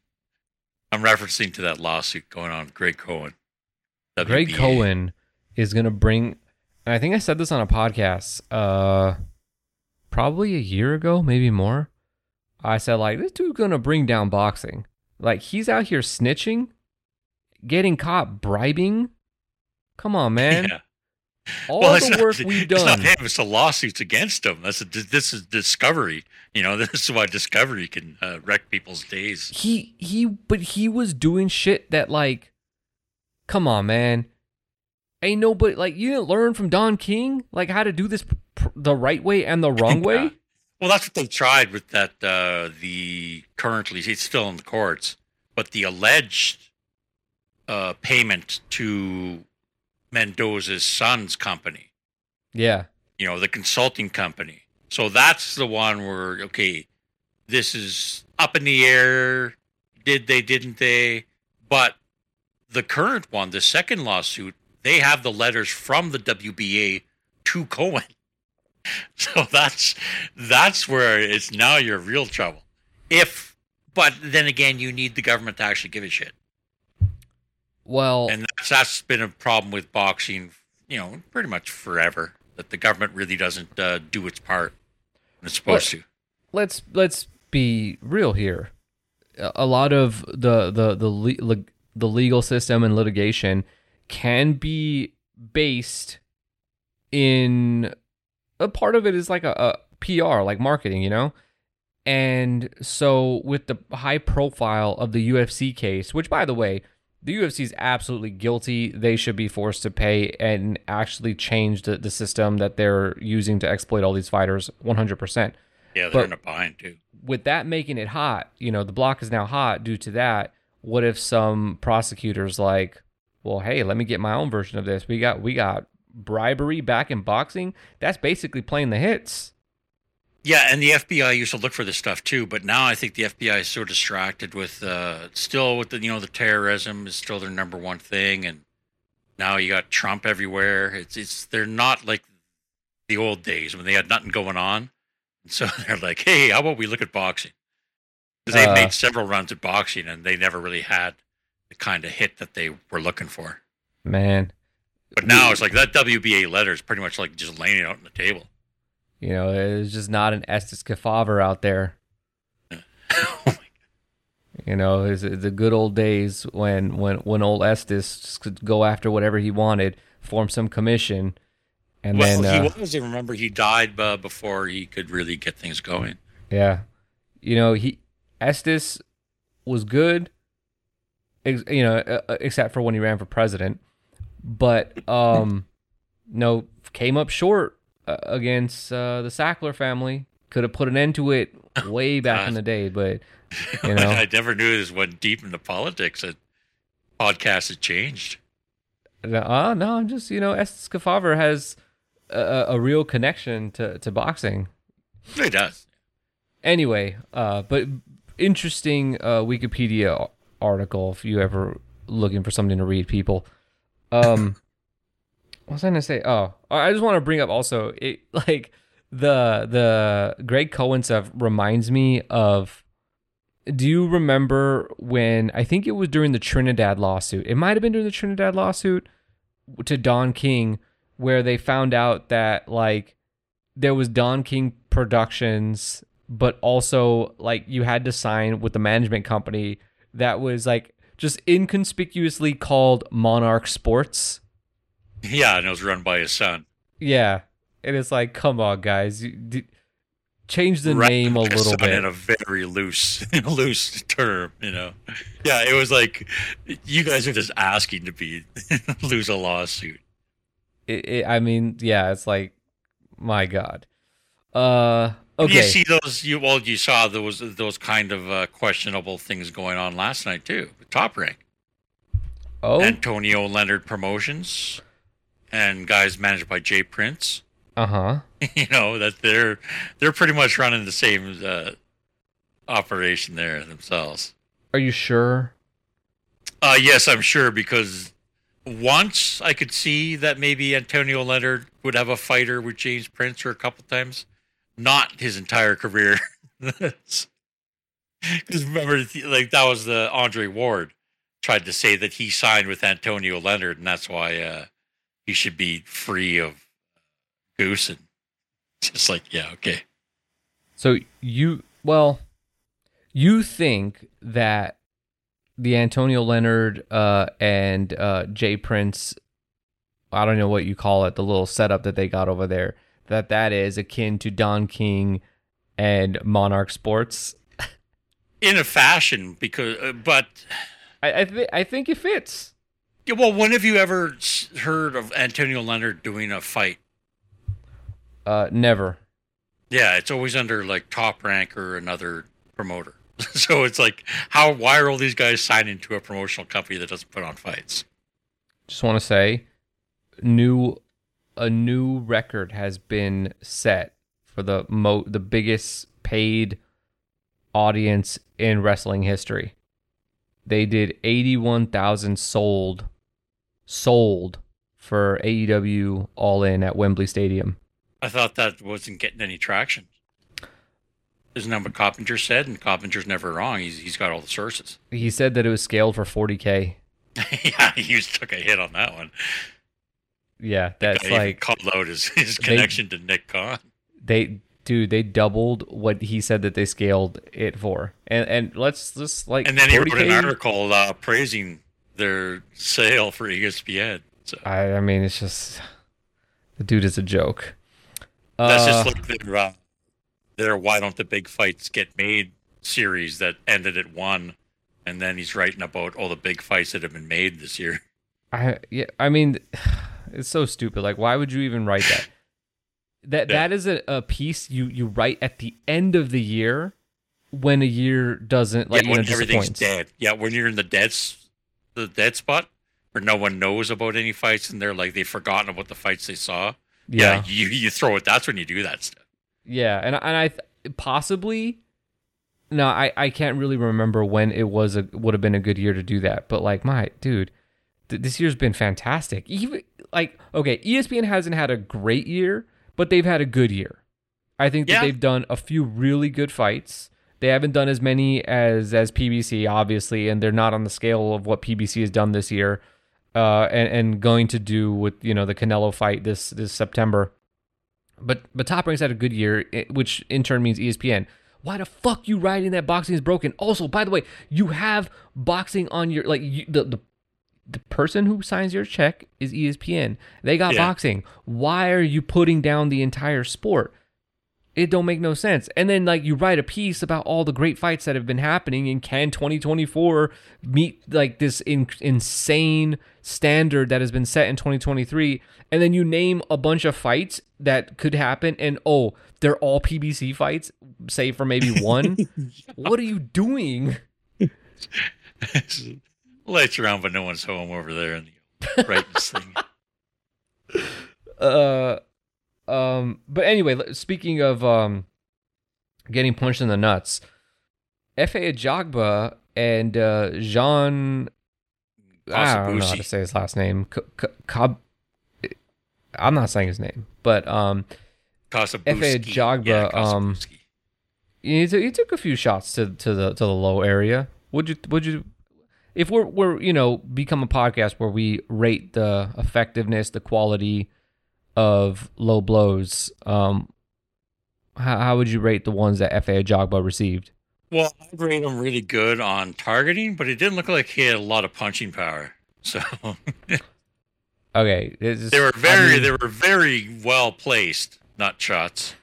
I'm referencing to that lawsuit going on with Greg Cohen. Greg Cohen is going to bring and I think I said this on a podcast uh probably a year ago, maybe more. I said like this dude's going to bring down boxing. Like he's out here snitching, getting caught bribing. Come on, man. Yeah. All Well, it's the not- work we've It's not done. him. It's the lawsuits against him. That's a, this is discovery. You know, this is why discovery can uh, wreck people's days. he he but he was doing shit that like come on man ain't nobody like you didn't learn from don king like how to do this pr- the right way and the wrong way Yeah. Well, that's what they tried with that. Uh, the currently it's still in the courts, but the alleged uh, payment to Mendoza's son's company. yeah you know, the consulting company. So that's the one where okay, this is up in the air. Did they? Didn't they? But the current one, the second lawsuit, they have the letters from the WBA to Cohen. So that's that's where it's now you're real trouble. If, but then again, you need the government to actually give a shit, well and that's that's been a problem with boxing. You know, pretty much forever that the government really doesn't uh, do its part when it's supposed to. let's let's be real here a a lot of the the the le- the legal system and litigation can be based in a part of it is like a, a PR like marketing you know and so with the high profile of the UFC case which by the way the UFC is absolutely guilty they should be forced to pay and actually change the, the system that they're using to exploit all these fighters 100% Yeah, they're But- in a bind too. with that making it hot, you know, the block is now hot due to that. What if some prosecutors like, well, hey, let me get my own version of this. We got we got bribery back in boxing. That's basically playing the hits. Yeah, and the FBI used to look for this stuff too, but now I think the FBI is so distracted with uh, still with the you know the terrorism is still their number one thing, and Now you got Trump everywhere. It's it's they're not like the old days when they had nothing going on. and So they're like, hey, how about we look at boxing? Because they Uh. made several runs at boxing and they never really had the kind of hit that they were looking for. Man, But now it's like that WBA letter is pretty much like just laying it out on the table. You know, there's just not an Estes Kefauver out there. Oh You know, it's, it's the good old days when when when old Estes could go after whatever he wanted, form some commission, and well, then uh, he was. I remember he died uh, before he could really get things going. yeah, you know, he Estes was good, ex- you know, uh, uh, except for when he ran for president, but um, no, came up short uh, against uh, the Sackler family. Could have put an end to it way back in the day, but you know, I never knew this went deep into politics. That podcast has changed. Uh, no, I'm just you know, Estes Kefauver has a, a real connection to, to boxing. It does. Anyway, uh, but interesting uh, Wikipedia article if you ever looking for something to read, people. Um, what was I gonna say? Oh, oh I just want to bring up also it like the the Greg Cohen stuff reminds me of. Do you remember when I think it was during the Trinidad lawsuit? It might have been during the Trinidad lawsuit to Don King, where they found out that like there was Don King Productions, but also like you had to sign with the management company that was like just inconspicuously called Monarch Sports. Yeah, and it was run by his son. Yeah, and it's like, come on, guys, you, d- change the Run name a little bit. in a very loose, loose term. You know. Yeah, it was like you guys are just asking to be lose a lawsuit. It, it, I mean, yeah, it's like, my God. Uh, You see those? You well, you saw those those kind of uh, questionable things going on last night too. Top Rank, oh, Antonio Leonard Promotions, and guys managed by Jay Prince. uh huh. you know that they're they're pretty much running the same uh, operation there themselves. Are you sure? Uh, yes, I'm sure because once I could see that maybe Antonio Leonard would have a fighter with James Prince or a couple times, not his entire career. Because remember, like that was the Andre Ward tried to say that he signed with Antonio Leonard, and that's why uh, should be free of Goose. And just like, yeah, okay. So you well, you think that the Antonio Leonard uh, and uh, Jay Prince, I don't know what you call it, the little setup that they got over there, that that is akin to Don King and Monarch Sports. in a fashion because uh, but I I, th- I think it fits. Yeah, well when have you ever heard of antonio leonard doing a fight Uh, never. yeah it's always under like top rank or another promoter so it's like how why are all these guys signing to a promotional company that doesn't put on fights Just want to say, new a new record has been set for the mo the biggest paid audience in wrestling history. They did eighty one thousand sold sold for AEW All In at Wembley Stadium. i thought that wasn't getting any traction isn't that what Coppinger said? And Coppinger's never wrong. He's he's got all the sources. He said that it was scaled for forty k. yeah, he just took a hit on that one. Yeah, that's like called out his, his They- connection to Nick Khan. they dude they doubled what he said that they scaled it for. And and let's just like And then he wrote an article uh, praising their sale for ESPN. So I I mean, it's just the dude is a joke. that's Uh, just like their, uh, their "Why Don't the Big Fights Get Made" series that ended at one, and then he's writing about all the big fights that have been made this year. I yeah, I mean, it's so stupid. Like, why would you even write that? That Yeah. that is a, a piece you you write at the end of the year when a year doesn't like yeah, you know when everything's dead. Yeah, when you're in the dead, the dead spot where no one knows about any fights, and they're like they've forgotten about the fights they saw. Yeah, you you throw it. That's when you do that stuff. yeah, and and I th- possibly. No, I, I can't really remember when it was a would have been a good year to do that, but like my dude, th- this year's been fantastic. Even like okay, ESPN hasn't had a great year, but they've had a good year. I think that Yeah. they've done a few really good fights. They haven't done as many as as PBC, obviously, and they're not on the scale of what PBC has done this year, uh, and and going to do with you know the Canelo fight this this September. But but Top Rank's had a good year, which in turn means ESPN. Why the fuck you writing that boxing is broken? Also, by the way, you have boxing on your like you, the the the person who signs your check is ESPN. They got Yeah. boxing. Why are you putting down the entire sport? It don't make no sense. And then like you write a piece about all the great fights that have been happening and can 2024 meet like this in- insane standard that has been set in 2023 and then you name a bunch of fights that could happen and oh, they're all PBC fights save for maybe one. what are you doing? Lights around, but no one's home over there in the brightness thing. uh um but anyway speaking of um getting punched in the nuts Efe Ajagba and uh Jean I don't know how to say his last name K- K- Kab I'm not saying his name but um Kasabuski. Efe Ajagba, Yeah, um, he, took he took a few shots to to the to the low area would you would you if we're we're you know become a podcast where we rate the effectiveness the quality of low blows um how, how would you rate the ones that Efe Ajagba received Well, I rate him really good on targeting, but it didn't look like he had a lot of punching power. So okay they were I very, mean, they were very well placed, not shots.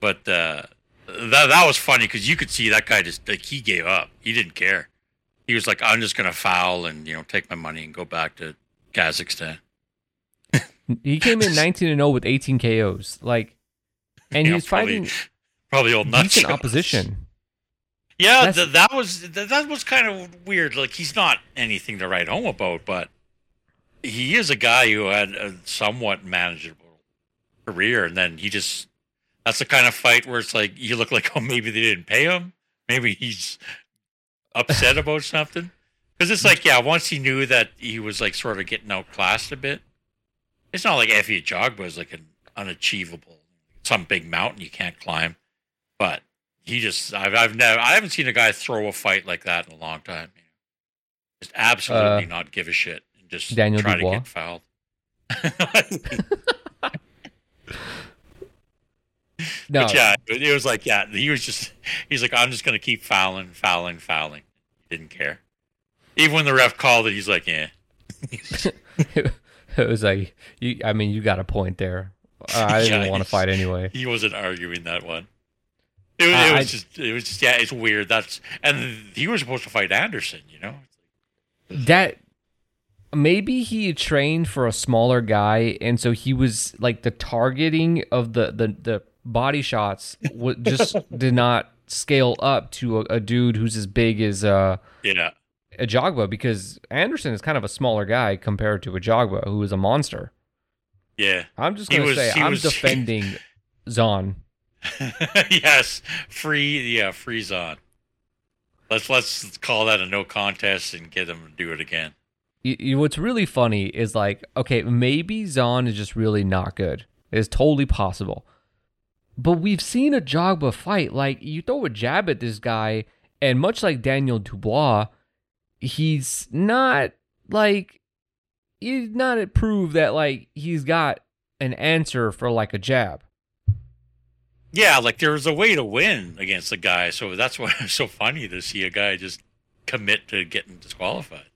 But uh, that that was funny because you could see that guy just like he gave up. He didn't care. He was like, "I'm just gonna foul and you know take my money and go back to Kazakhstan." he came in 19 and 0 with 18 KOs like and he's probably- fighting Probably all nuts. decent opposition Yeah, th- that was th- that was kind of weird. Like he's not anything to write home about, but he is a guy who had a somewhat manageable career, and then he just that's the kind of fight where it's like you look like oh maybe they didn't pay him, maybe he's upset about something. Because it's like yeah, once he knew that he was like sort of getting outclassed a bit, it's not like Efe Ajagba is like an unachievable some big mountain you can't climb, but he just I've I've never I haven't seen a guy throw a fight like that in a long time. Just absolutely Uh, not give a shit and just Daniel try Dubois? to get fouled. no But yeah, it it was like yeah, he was just he's like I'm just gonna keep fouling, fouling, fouling. He didn't care. Even when the ref called it, he's like, yeah. it was like you i mean you got a point there uh, i didn't Yeah, want to fight anyway He wasn't arguing that one. It was, I- it I- just it was just yeah, it's weird. That's and he was supposed to fight Anderson, you know. that maybe he trained for a smaller guy and so he was like the targeting of the the, the body shots w- just did not scale up to a, a dude who's as big as uh Yeah. Ajagba because Anderson is kind of a smaller guy compared to Ajagba who is a monster. Yeah. I'm just gonna was- say I'm was- defending Zhan. yes, free. Yeah, freeze on. Let's let's call that a no contest and get him to do it again. you, you- what's really funny is like, okay, maybe Zhan is just really not good. It's totally possible. But we've seen Ajagba fight. Like, you throw a jab at this guy, and much like Daniel Dubois, he's not like, he's not prove that, like, he's got an answer for, like, a jab. Yeah, like there was a way to win against the guy, so that's why it's so funny to see a guy just commit to getting disqualified.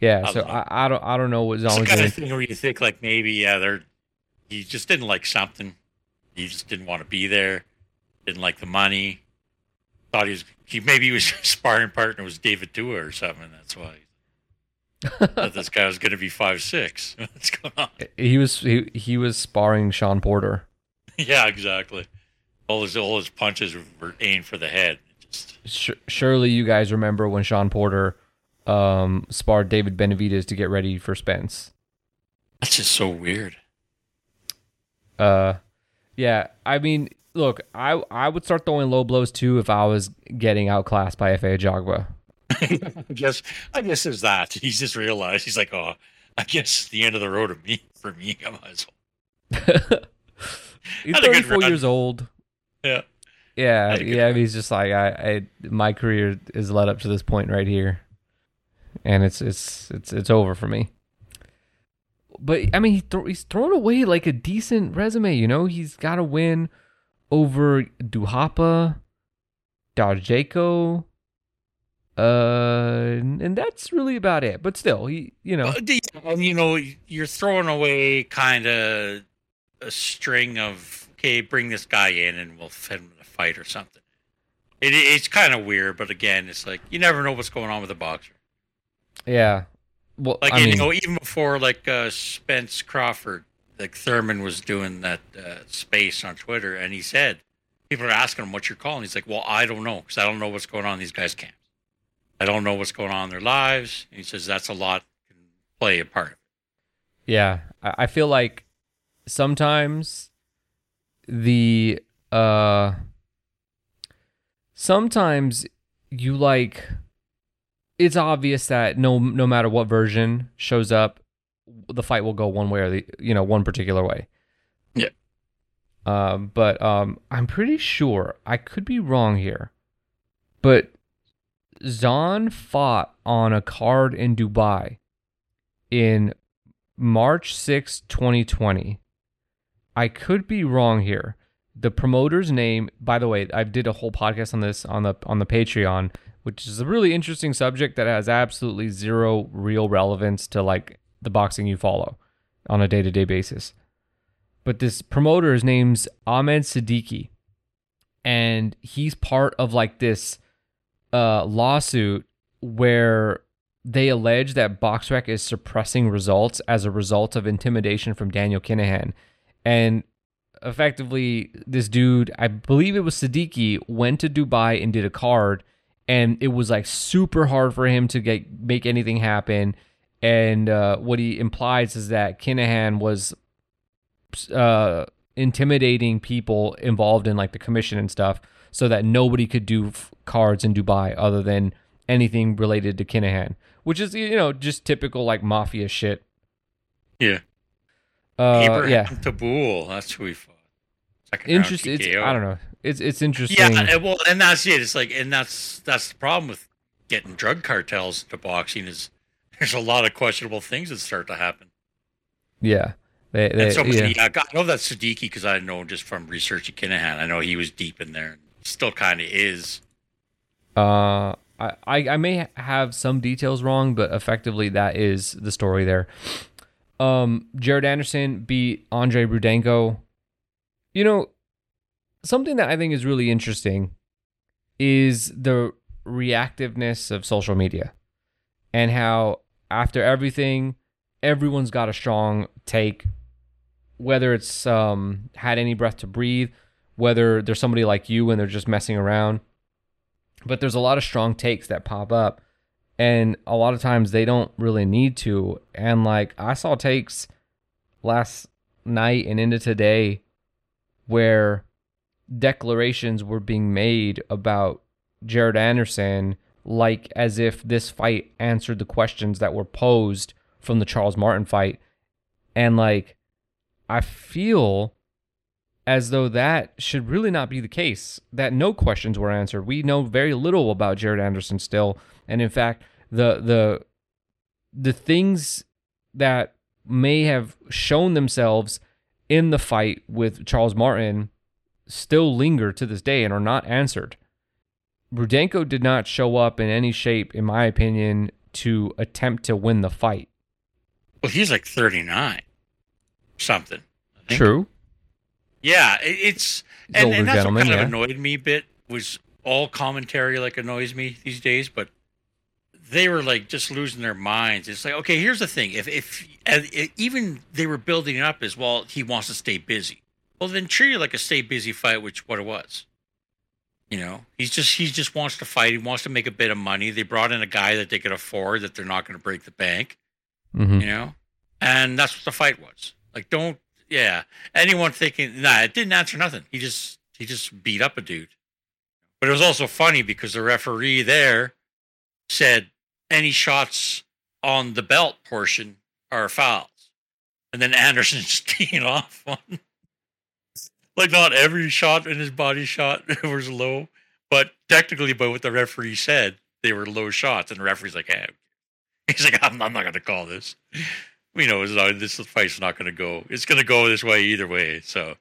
Yeah, I so. I, I don't I don't know what It's Zhan the kind of thing where you think like maybe yeah, they're he just didn't like something. He just didn't want to be there. Didn't like the money. Thought he was he maybe he was sparring partner was David Tua or something. That's why thought this guy was going to be five six. What's going on? He was he, he was sparring Shawn Porter. Yeah, exactly. All his all his punches were aimed for the head. Just surely you guys remember when Shawn Porter um, sparred David Benavidez to get ready for Spence. that's just so weird. Uh, yeah, I mean, look, I I would start throwing low blows too if I was getting outclassed by Efe Ajagba. I guess I guess there's that. He's just realized he's like, oh, I guess it's the end of the road of me for me. I might as well. he's Had a good 34 years old. Yeah. Yeah, Had a good yeah. He's just like I, I. My career is led up to this point right here, and it's it's it's it's over for me. But I mean, he thro- he's thrown away like a decent resume. You know, he's got a win over Duhapa, Darjeko, uh, and that's really about it. But still, he, you know, And you know, you're throwing away kind of a string of okay, bring this guy in and we'll fit him in a fight or something. It, it's kind of weird, but again, it's like you never know what's going on with a boxer. yeah. Well, Like I mean, you know, even before like uh, Spence Crawford, like Thurman was doing that uh, space on Twitter, and he said people are asking him, what you're calling. he's like, "Well, I don't know because I don't know what's going on in these guys' camps. I don't know what's going on in their lives." And he says that's a lot can play a part. Yeah, I I feel like sometimes the uh sometimes you like it's obvious that no no matter what version shows up the fight will go one way or the you know one particular way. Yeah. Um but um I'm pretty sure I could be wrong here. But Zhan fought on a card in Dubai in March 6, 2020. I could be wrong here. The promoter's name, by the way, I did a whole podcast on this on the on the Patreon, which is a really interesting subject that has absolutely zero real relevance to like the boxing you follow on a day-to-day basis. But this promoter's name's Ahmed Siddiqui. And he's part of like this uh lawsuit where they allege that BoxRec is suppressing results as a result of intimidation from Daniel Kinahan. And effectively, this dude, I believe it was Siddiqui, went to Dubai and did a card, and it was like super hard for him to get make anything happen. And uh, what he implies is that Kinahan was uh, intimidating people involved in like the commission and stuff, so that nobody could do f- cards in Dubai other than anything related to Kinahan, which is you know just typical like mafia shit. Yeah. Uh, Abraham yeah, Tabul, that's who we fought. Interesting. I don't know. It's it's interesting. Yeah, and- well, and that's it. It's like, and that's that's the problem with getting drug cartels into boxing is there's a lot of questionable things that start to happen. yeah. They, they, And so yeah. I know that Siddiqui because I know just from researching Kinahan. I know he was deep in there, and still kind of is. Uh, I, I I may have some details wrong, but effectively that is the story there. Um, Jared Anderson beat Andre Rudenko. You know, something that I think is really interesting is the reactiveness of social media and how after everything, everyone's got a strong take, whether it's um had any breath to breathe, whether there's somebody like you and they're just messing around. But there's a lot of strong takes that pop up and a lot of times they don't really need to. And like i saw takes last night and into today where declarations were being made about jared anderson like as if this fight answered the questions that were posed from the charles martin fight. And like i feel as though that should really not be the case that no questions were answered. We know very little about jared anderson still. And in fact the the the things that may have shown themselves in the fight with charles martin still linger to this day and are not answered rudenko did not show up in any shape in my opinion to attempt to win the fight Well, he's like 39, something. True Yeah, it's He's and, older and that's gentleman, what kind yeah. of annoyed me a bit was all commentary like annoys me these days, but they were like just losing their minds. It's like, okay, here's the thing: if if it, even they were building it up as well, he wants to stay busy. Well, then treat it like a stay busy fight, which what it was. You know, he's just he just wants to fight. He wants to make a bit of money. They brought in a guy that they could afford that they're not going to break the bank hmm you know and that's what the fight was like don't yeah anyone thinking nah it didn't answer nothing he just he just beat up a dude but it was also funny because the referee there said any shots on the belt portion are fouls. And then Anderson's teeing off one. Like not every shot in his body shot was low, but technically by what the referee said, they were low shots. And the referee's like, eh, hey. he's like, I'm, I'm not going to call this. We know it's not, this fight's not going to go. It's going to go this way either way. So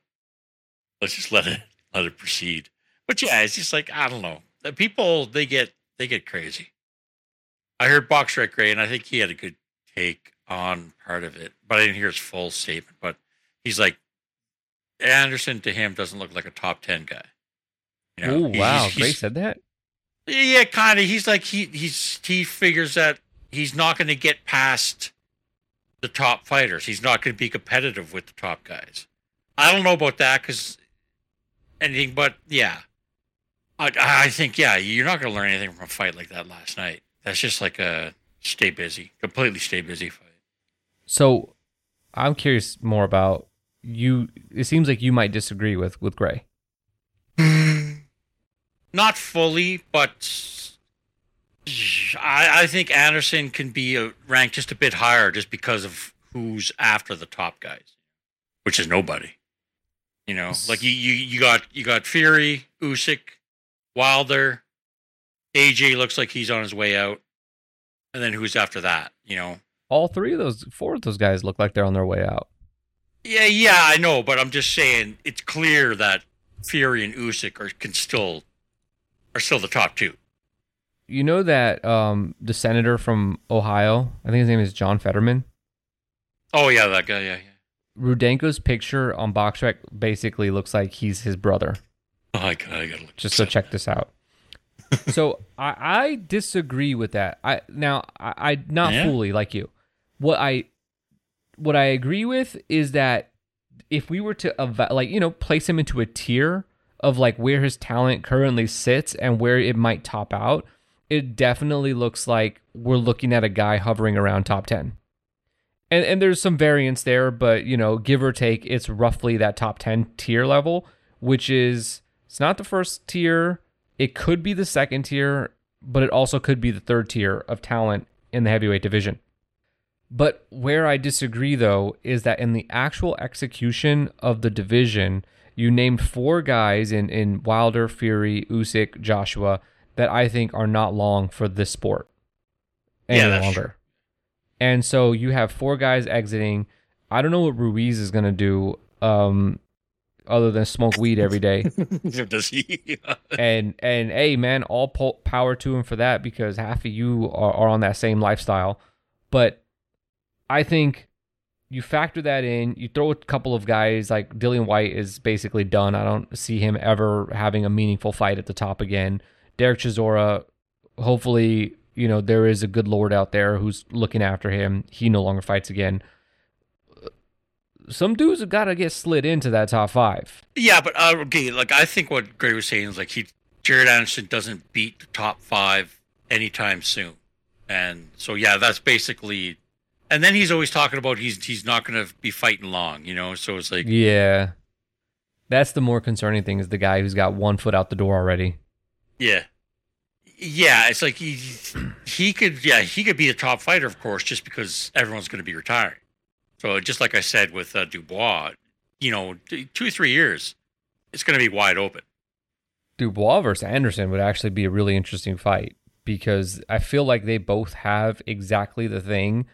let's just let it let it proceed. But yeah, it's just like I don't know. The people they get they get crazy. I heard BoxRec Gray, and I think he had a good take on part of it, but I didn't hear his full statement. But he's like, Anderson to him doesn't look like a top ten guy. You know, oh wow, he's, Gray said that. Yeah, kind of. He's like he he's he figures that he's not going to get past the top fighters. He's not going to be competitive with the top guys. I don't know about that because anything, but yeah, I, I think yeah, you're not going to learn anything from a fight like that last night. That's just like a stay busy, completely stay busy fight. So, I'm curious more about you. It seems like you might disagree with with Gray. Not fully, but I, I think Anderson can be a, ranked just a bit higher just because of who's after the top guys, which is nobody. You know, like you, you, you got you got Fury, Usyk, Wilder, AJ looks like he's on his way out, and then who's after that? You know, all three of those, four of those guys look like they're on their way out. Yeah, yeah, I know, but I'm just saying it's clear that Fury and Usyk are can still are still the top two. You know that um, the senator from Ohio, I think his name is John Fetterman. Oh yeah, that guy. Yeah, yeah. Rudenko's picture on BoxRec basically looks like he's his brother. Oh, I gotta, I gotta look. Just so check this out. so I, I disagree with that. I now I, I not yeah. fully like you. What I what I agree with is that if we were to like you know place him into a tier of like where his talent currently sits and where it might top out, it definitely looks like we're looking at a guy hovering around top ten and and there's some variance there, but you know, give or take, it's roughly that top ten tier level, which is it's not the first tier. It could be the second tier, but it also could be the third tier of talent in the heavyweight division. But where I disagree though is that in the actual execution of the division, you named four guys in in Wilder, Fury, Usyk, Joshua that I think are not long for this sport any yeah, longer. True. And so you have four guys exiting. I don't know what Ruiz is going to do um, other than smoke weed every day. Does he? and and hey man, all po- power to him for that because half of you are, are on that same lifestyle. But I think you factor that in. You throw a couple of guys like Dillian Whyte is basically done. I don't see him ever having a meaningful fight at the top again. Derek Chisora, hopefully you know there is a good lord out there who's looking after him. He no longer fights again. Some dudes have got to get slid into that top five. Yeah, but uh, like I think what Gray was saying is like he Jared Anderson doesn't beat the top five anytime soon, and so yeah, that's basically. And then he's always talking about he's he's not going to be fighting long, you know. So it's like yeah, that's the more concerning thing is the guy who's got one foot out the door already. Yeah, yeah, it's like he he could yeah he could be a top fighter, of course, just because everyone's going to be retiring. So just like I said with uh, Dubois, you know, two or three years, it's going to be wide open. Dubois versus Anderson would actually be a really interesting fight because I feel like they both have exactly the thing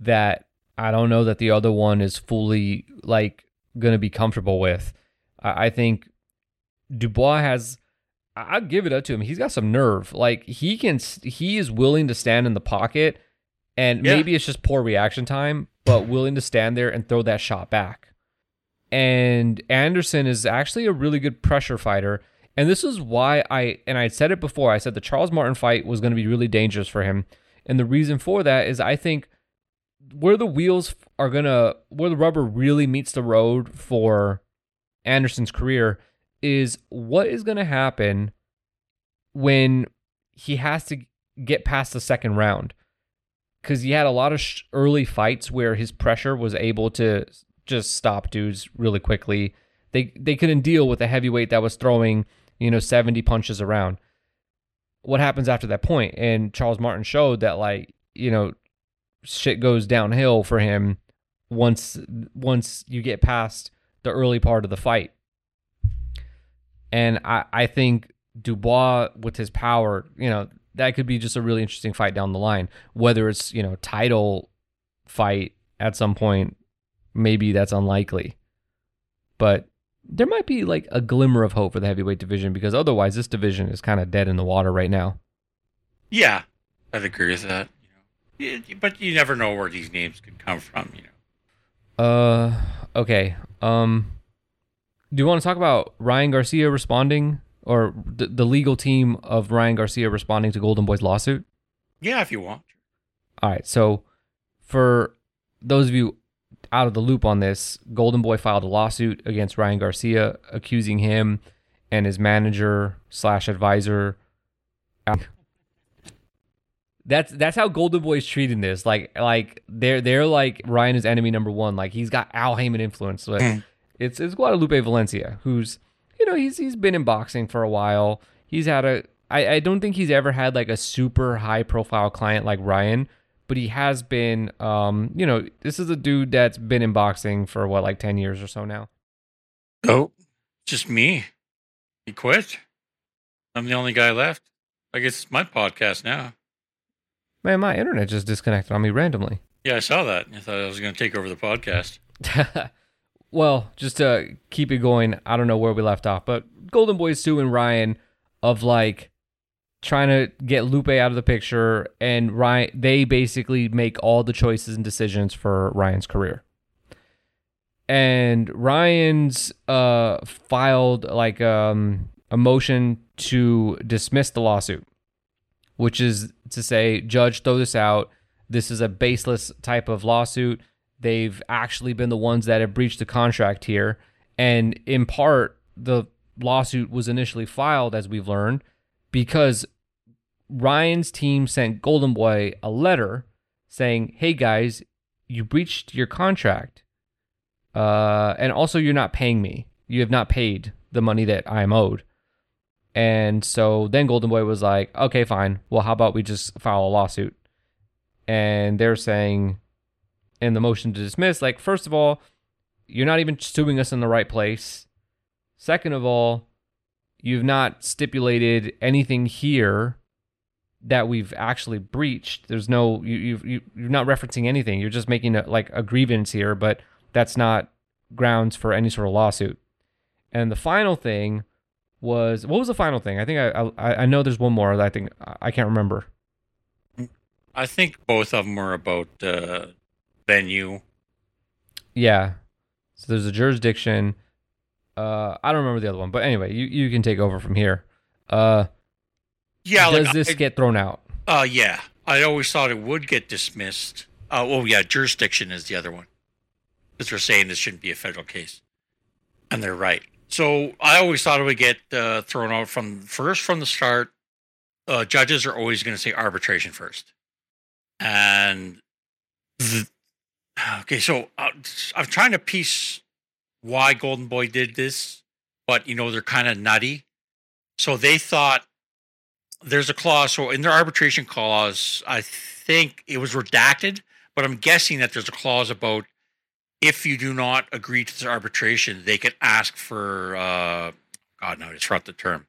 that I don't know that the other one is fully like going to be comfortable with. I think Dubois has I'll give it up to him. He's got some nerve. Like he can, he is willing to stand in the pocket, and yeah. maybe it's just poor reaction time, but willing to stand there and throw that shot back. And Anderson is actually a really good pressure fighter. And this is why I, and I said it before, I said the Charles Martin fight was going to be really dangerous for him. And the reason for that is I think where the wheels are to, where the rubber really meets the road for Anderson's career is what is to happen when he has to get past the second round because he had a lot of sh- early fights where his pressure was able to just stop dudes really quickly. They they couldn't deal with a heavyweight that was throwing you know 70 punches around. what happens after that point? And Charles Martin showed that like you know shit goes downhill for him once once you get past the early part of the fight. And I I think Dubois with his power, you know, that could be just a really interesting fight down the line. Whether it's you know title fight at some point, maybe that's unlikely, but there might be like a glimmer of hope for the heavyweight division because otherwise this division is kind of dead in the water right now. Yeah, I'd agree with that. But you never know where these names could come from. You know. Uh, okay. Um, do you want to talk about Ryan Garcia responding or the, the legal team of Ryan Garcia responding to Golden Boy's lawsuit? Yeah, if you want. All right. So, for those of you out of the loop on this, Golden Boy filed a lawsuit against Ryan Garcia, accusing him and his manager slash advisor. That's that's how Golden Boy's treating this. Like like they're they're like Ryan is enemy number one. Like he's got Al Haymon influence. But Mm. it's it's Guadalupe Valencia, who's you know he's he's been in boxing for a while. He's had a I, I don't think he's ever had like a super high profile client like Ryan, but he has been um you know this is a dude that's been in boxing for what like 10 years or so now Oh, just me. He quit. I'm the only guy left. I guess it's my podcast now. Man my internet just disconnected on me randomly Yeah, I saw that. I thought I was going to take over the podcast. well just to keep it going i don't know where we left off but golden boy's and ryan of like trying to get lupe out of the picture and ryan they basically make all the choices and decisions for ryan's career and ryan's uh filed like um a motion to dismiss the lawsuit which is to say judge throw this out this is a baseless type of lawsuit they've actually been the ones that have breached the contract here and in part the lawsuit was initially filed as we've learned because Ryan's team sent Golden Boy a letter saying, "Hey guys, you breached your contract. Uh and also you're not paying me. You have not paid the money that I'm owed." And so then Golden Boy was like, "Okay, fine. Well, how about we just file a lawsuit?" And they're saying in the motion to dismiss, like, first of all, you're not even suing us in the right place. Second of all, you've not stipulated anything here that we've actually breached. There's no you you you you're not referencing anything. You're just making a, like a grievance here, but that's not grounds for any sort of lawsuit. And the final thing was what was the final thing? I think I I, I know there's one more that I think I can't remember. I think both of them were about uh, venue. Yeah. So there's a jurisdiction. Uh, I don't remember the other one, but anyway, you, you can take over from here. Uh, Yeah, does like, this I- get thrown out? Uh, yeah. I always thought it would get dismissed. Uh, oh, yeah, jurisdiction is the other one. Because they're saying this shouldn't be a federal case. And they're right. So I always thought it would get uh, thrown out from first from the start. Uh, judges are always going to say arbitration first. And the, okay, so uh, I'm trying to piece why Golden Boy did this, but you know, they're kind of nutty. So they thought there's a clause. So in their arbitration clause, I think it was redacted, but I'm guessing that there's a clause about if you do not agree to this arbitration, they can ask for uh, God, no, I just forgot the term,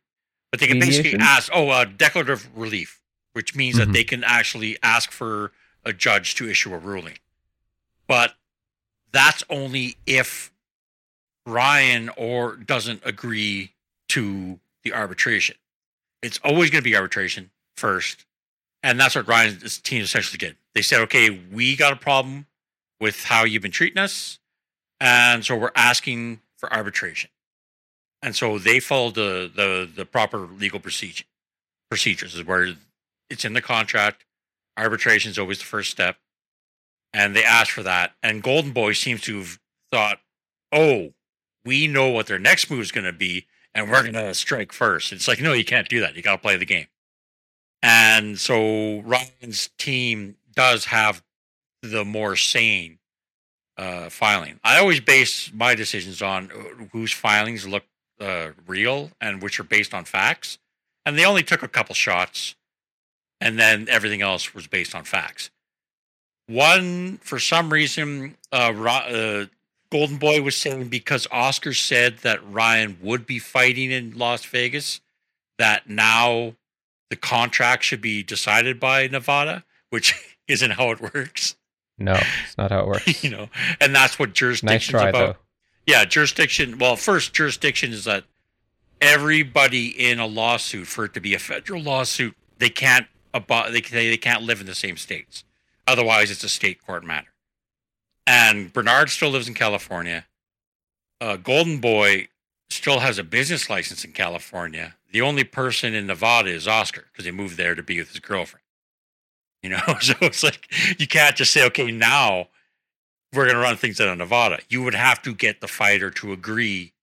but they can basically ask oh, uh, declarative relief, which means Mhm. that they can actually ask for a judge to issue a ruling, but that's only if Ryan or doesn't agree to the arbitration. It's always going to be arbitration first. And that's what Ryan's team essentially did. They said, okay, we got a problem with how you've been treating us. And so we're asking for arbitration. And so they followed the, the, the proper legal procedure, procedures, is where it's in the contract. Arbitration is always the first step. And they asked for that. And Golden Boy seems to have thought, oh, we know what their next move is going to be and we're going to strike first. It's like, no, you can't do that. You got to play the game. And so Ryan's team does have the more sane uh, filing. I always base my decisions on uh, whose filings look uh, real and which are based on facts. and they only took a couple shots, and then everything else was based on facts. One, for some reason, uh, uh, Golden Boy was saying because Oscar said that Ryan would be fighting in Las Vegas, that now the contract should be decided by Nevada, which isn't how it works. No, it's not how it works. you know, and that's what jurisdiction nice try, about. though. Yeah, jurisdiction. Well, first, jurisdiction is that everybody in a lawsuit, for it to be a federal lawsuit, they can't about they they can't live in the same states. Otherwise, it's a state court matter. And Bernard still lives in California. Uh, Golden Boy still has a business license in California. The only person in Nevada is Oscar because he moved there to be with his girlfriend. You know, so it's like you can't just say, okay, now we're going to run things out of Nevada. You would have to get the fighter to agree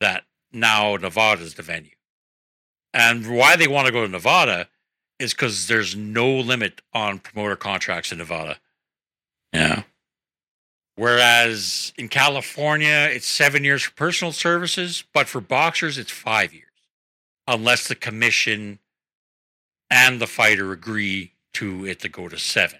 that now Nevada is the venue. And why they want to go to Nevada is because there's no limit on promoter contracts in Nevada. Yeah. Whereas in California, it's seven years for personal services, but for boxers, it's five years, unless the commission and the fighter agree to it to go to seven.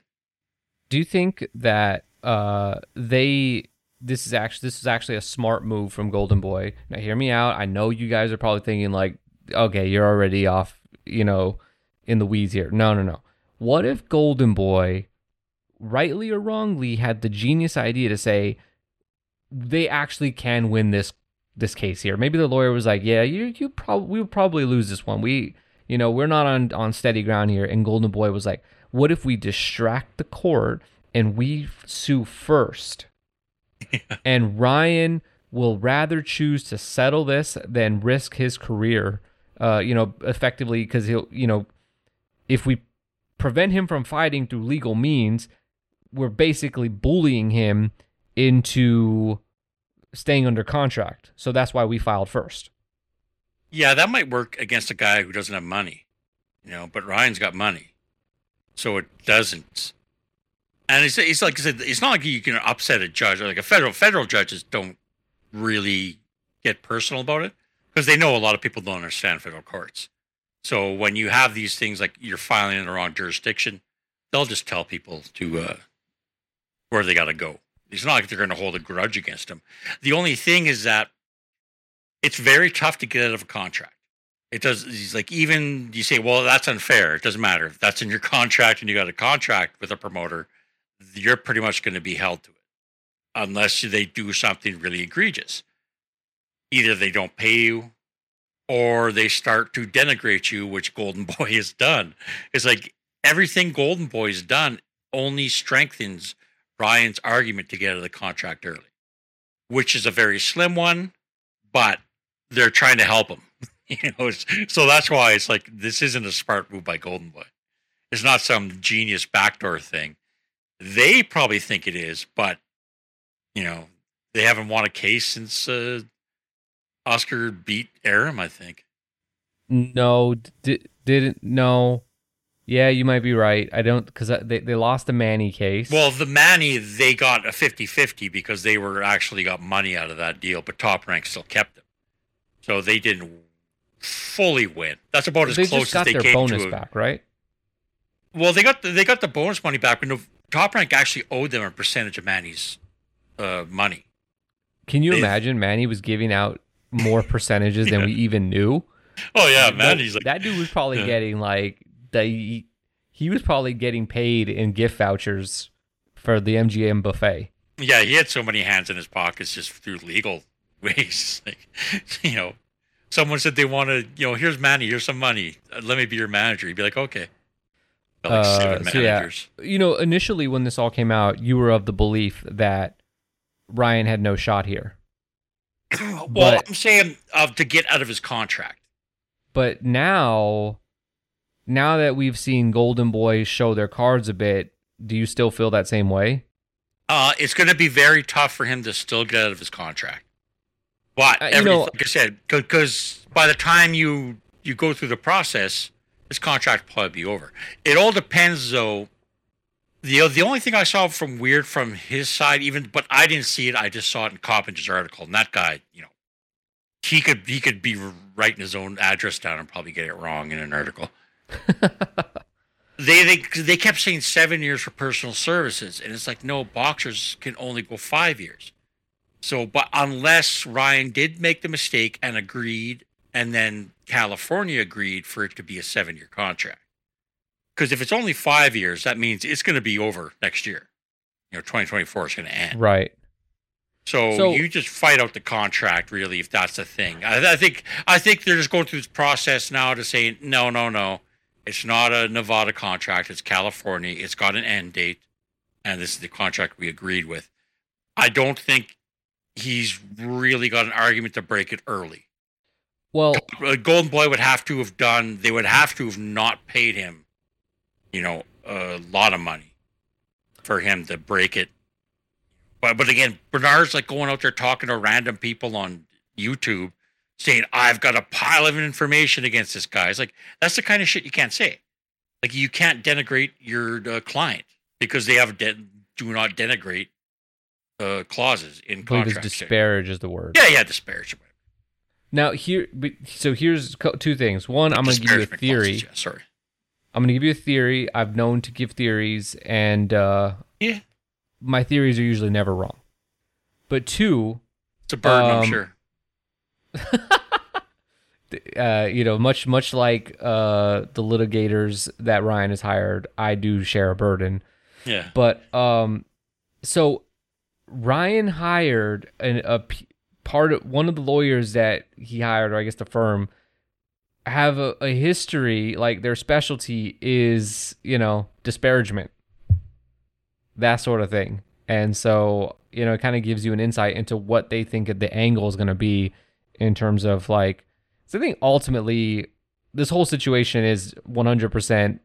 Do you think that uh, they this is actually this is actually a smart move from Golden Boy? Now, hear me out. I know you guys are probably thinking like, okay, you're already off, you know, in the weeds here. No, no, no. What if Golden Boy rightly or wrongly, had the genius idea to say they actually can win this this case here. Maybe the lawyer was like, "Yeah, you you probably we would probably lose this one. We, you know, we're not on on steady ground here." And Golden Boy was like, "What if we distract the court and we sue first? and Ryan will rather choose to settle this than risk his career, uh, you know, effectively because he'll, you know, if we prevent him from fighting through legal means, we're basically bullying him into staying under contract. So that's why we filed first. Yeah, that might work against a guy who doesn't have money, you know, but Ryan's got money. So it doesn't. And it's, it's like I said, it's not like you can upset a judge. Like a federal federal judges don't really get personal about it because they know a lot of people don't understand federal courts. So when you have these things like you're filing in the wrong jurisdiction, they'll just tell people to uh, where they got to go. It's not like they're going to hold a grudge against him. The only thing is that it's very tough to get out of a contract. It does. He's like even you say, well, that's unfair. It doesn't matter if that's in your contract and you got a contract with a promoter. You're pretty much going to be held to it, unless they do something really egregious. Either they don't pay you, or they start to denigrate you, which Golden Boy has done. It's like everything Golden Boy has done only strengthens Ryan's argument to get out of the contract early, which is a very slim one, but they're trying to help him. you know, so that's why it's like this isn't a smart move by Golden Boy. It's not some genius backdoor thing. They probably think it is, but you know, they haven't won a case since uh, Oscar beat Arum, I think. No, did, didn't. No, yeah, you might be right. I don't because they they lost the Manny case. Well, the Manny they got a 50-50 because they were actually got money out of that deal, but Top Rank still kept them, so they didn't fully win. That's about as they close as they their came bonus to. A, back, right? well, they got the, they got the bonus money back, but no, Top Rank actually owed them a percentage of Manny's uh, money. Can you They- imagine Manny was giving out more percentages than we even knew? Oh yeah, Manny's like that dude was probably Yeah. getting like the he was probably getting paid in gift vouchers for the MGM buffet. yeah, he had so many hands in his pockets just through legal ways. Like, you know, someone said they wanted, you know, here's Manny, here's some money. Uh, Let me be your manager. He'd be like, okay. Like Uh, so yeah. You know, initially when this all came out, you were of the belief that Ryan had no shot here. well, But- I'm saying uh, to get out of his contract. But now now that we've seen Golden Boy show their cards a bit, do you still feel that same way? Uh, it's going to be very tough for him to still get out of his contract. But Uh, you know- like I said, because by the time you you go through the process, this contract will probably be over. It all depends, though. the The only thing I saw from weird from his side, even but I didn't see it. I just saw it in Coppinger's article, and that guy, you know, he could he could be writing his own address down and probably get it wrong in an article. they they they kept saying seven years for personal services, and it's like no, boxers can only go five years. So, but unless Ryan did make the mistake and agreed, and then California agreed for it to be a seven-year contract, because if it's only five years, that means it's going to be over next year. You know, 2024 is going to end. Right. So, So- you just fight out the contract, really, if that's the thing. I, I think I think they're just going through this process now to say no, no, no, it's not a Nevada contract. It's California. It's got an end date, and this is the contract we agreed with. I don't think he's really got an argument to break it early. Well, Golden Boy would have to have done. They would have to have not paid him, you know, a lot of money for him to break it. But but again, Bernard's like going out there talking to random people on YouTube, saying I've got a pile of information against this guy. It's like that's the kind of shit you can't say. Like you can't denigrate your uh, client because they have de- do not denigrate uh, clauses in contracts. disparage is the word. Yeah, yeah, disparage. Now here, so here's two things. One, I'm going to give you a theory. clauses, yeah, sorry. I'm going to give you a theory. I've known to give theories, and uh, Yeah. my theories are usually never wrong. But two, It's a burden, Um, I'm sure. uh, you know, much much like uh, the litigators that Ryan has hired, I do share a burden. Yeah. But um, so Ryan hired an, a part of one of the lawyers that he hired, or I guess the firm, have a, a history like their specialty is you know disparagement, that sort of thing, and so you know it kind of gives you an insight into what they think the angle is going to be in terms of like. So I think ultimately this whole situation is 100%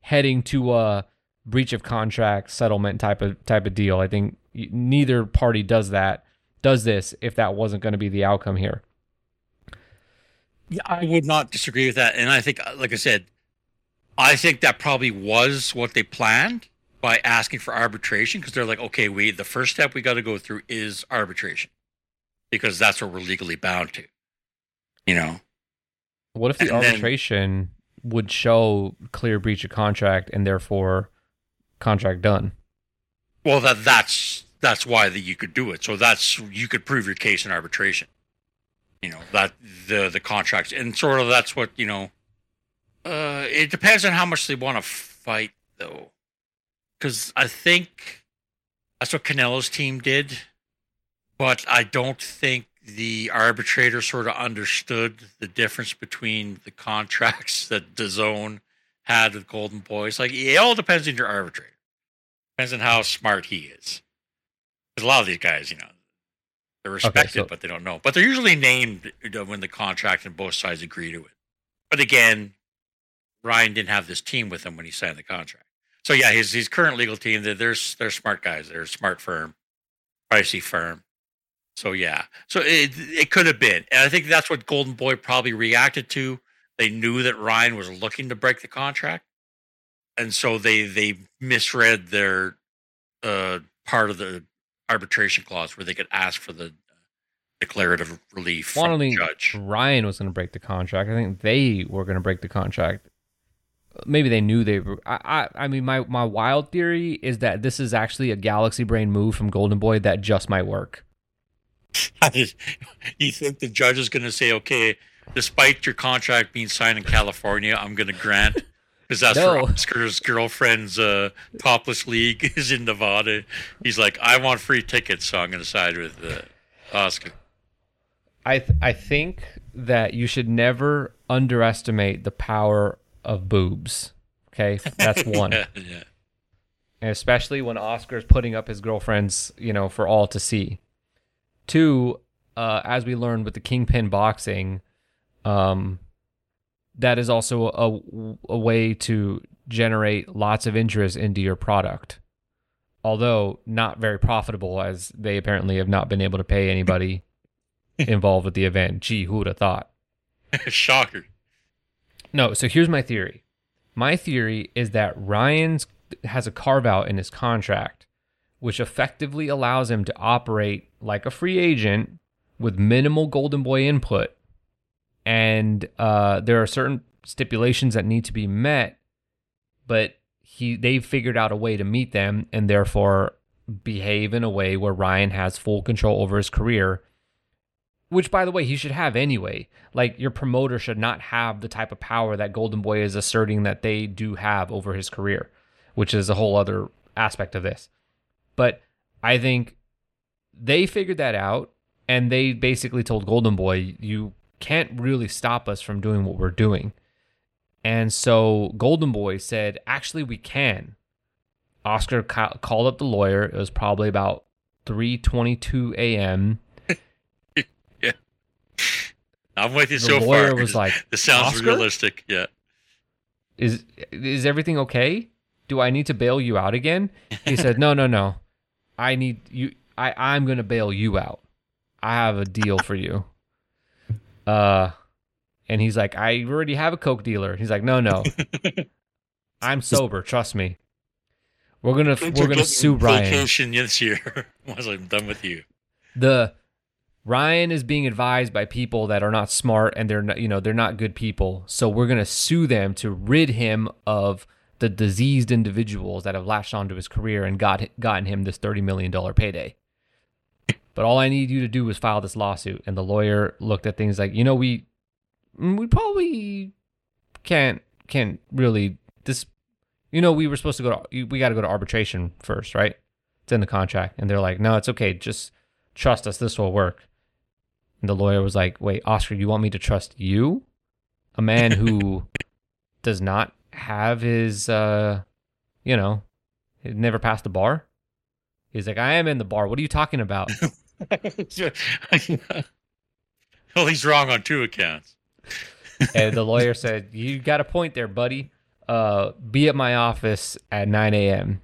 heading to a breach of contract settlement type of type of deal. I think neither party does that does this if that wasn't going to be the outcome here. Yeah, I would not disagree with that. And I think, uh, like I said, I think that probably was what they planned by asking for arbitration because they're like, okay, we the first step we got to go through is arbitration because that's what we're legally bound to. You know, What if the And then- arbitration would show clear breach of contract and therefore contract done? well that that's that's why that you could do it. So that's you could prove your case in arbitration. You know that the the contracts and sort of that's what you know. Uh, it depends on how much they want to fight though, because I think that's what Canelo's team did, but I don't think the arbitrator sort of understood the difference between the contracts that DAZN had with Golden Boys. Like it all depends on your arbitrator. Depends on how smart he is. Because a lot of these guys, you know, they're respected, so- but they don't know. But they're usually named when the contract and both sides agree to it. But again, Ryan didn't have this team with him when he signed the contract. So yeah, his his current legal team, they're they're, they're smart guys. They're a smart firm, pricey firm. So yeah, so it it could have been, and I think that's what Golden Boy probably reacted to. They knew that Ryan was looking to break the contract, and so they they misread their uh, part of the arbitration clause where they could ask for the declarative relief Well, I from don't the think judge. Ryan was going to break the contract. I think they were going to break the contract. Maybe they knew they were. I, I, I mean, my, my wild theory is that this is actually a Galaxy Brain move from Golden Boy that just might work. you think the judge is going to say, okay, despite your contract being signed in California, I'm going to grant because that's No. for Oscar's girlfriend's uh, topless league is in Nevada. He's like, I want free tickets, so I'm going to side with uh, Oscar. I th- I think that you should never underestimate the power of boobs. Okay, that's one. yeah, yeah. and especially when Oscar's putting up his girlfriends, you know, for all to see. Two, uh, as we learned with the Kingpyn boxing, um, that is also a, a way to generate lots of interest into your product. Although not very profitable, as they apparently have not been able to pay anybody involved with the event. Gee, who would have thought? Shocker. No, so here's my theory. My theory is that Ryan's has a carve out in his contract, which effectively allows him to operate like a free agent with minimal Golden Boy input, and uh, there are certain stipulations that need to be met, but he they figured out a way to meet them, and therefore behave in a way where Ryan has full control over his career. Which, by the way, he should have anyway. Like, your promoter should not have the type of power that Golden Boy is asserting that they do have over his career, which is a whole other aspect of this. But I think they figured that out and they basically told Golden Boy, you can't really stop us from doing what we're doing. And so Golden Boy said, actually, we can. Oscar ca- called up the lawyer. It was probably about 3:22 a.m. yeah, I'm with you The so lawyer far. was like, this sounds "Oscar?" realistic. Yeah. "Is is everything okay? Do I need to bail you out again?" He said, "No, no, no. I need you. I I'm gonna bail you out. I have a deal for you." Uh, and he's like, "I already have a coke dealer." He's like, "No, no. I'm sober. Trust me. We're gonna we're gonna sue Ryan." Vacation this year once I'm done with you. the Ryan is being advised by people that are not smart and they're not, you know, they're not good people. So we're going to sue them to rid him of the diseased individuals that have latched onto his career and got gotten him this 30 million dollar payday. But all I need you to do is file this lawsuit and the lawyer looked at things like, you know, we mm, we probably can't can't really this you know, we were supposed to go to we got to go to arbitration first, right? It's in the contract. And they're like, "No, it's okay. Just trust us. This will work." And the lawyer was like, "Wait, Oscar, you want me to trust you? A man who does not have his uh you know, never passed the bar?" He's like, "I am in the bar. What are you talking about?" well, he's wrong on two accounts. and the lawyer said, "You got a point there, buddy. Uh, be at my office at 9 a.m."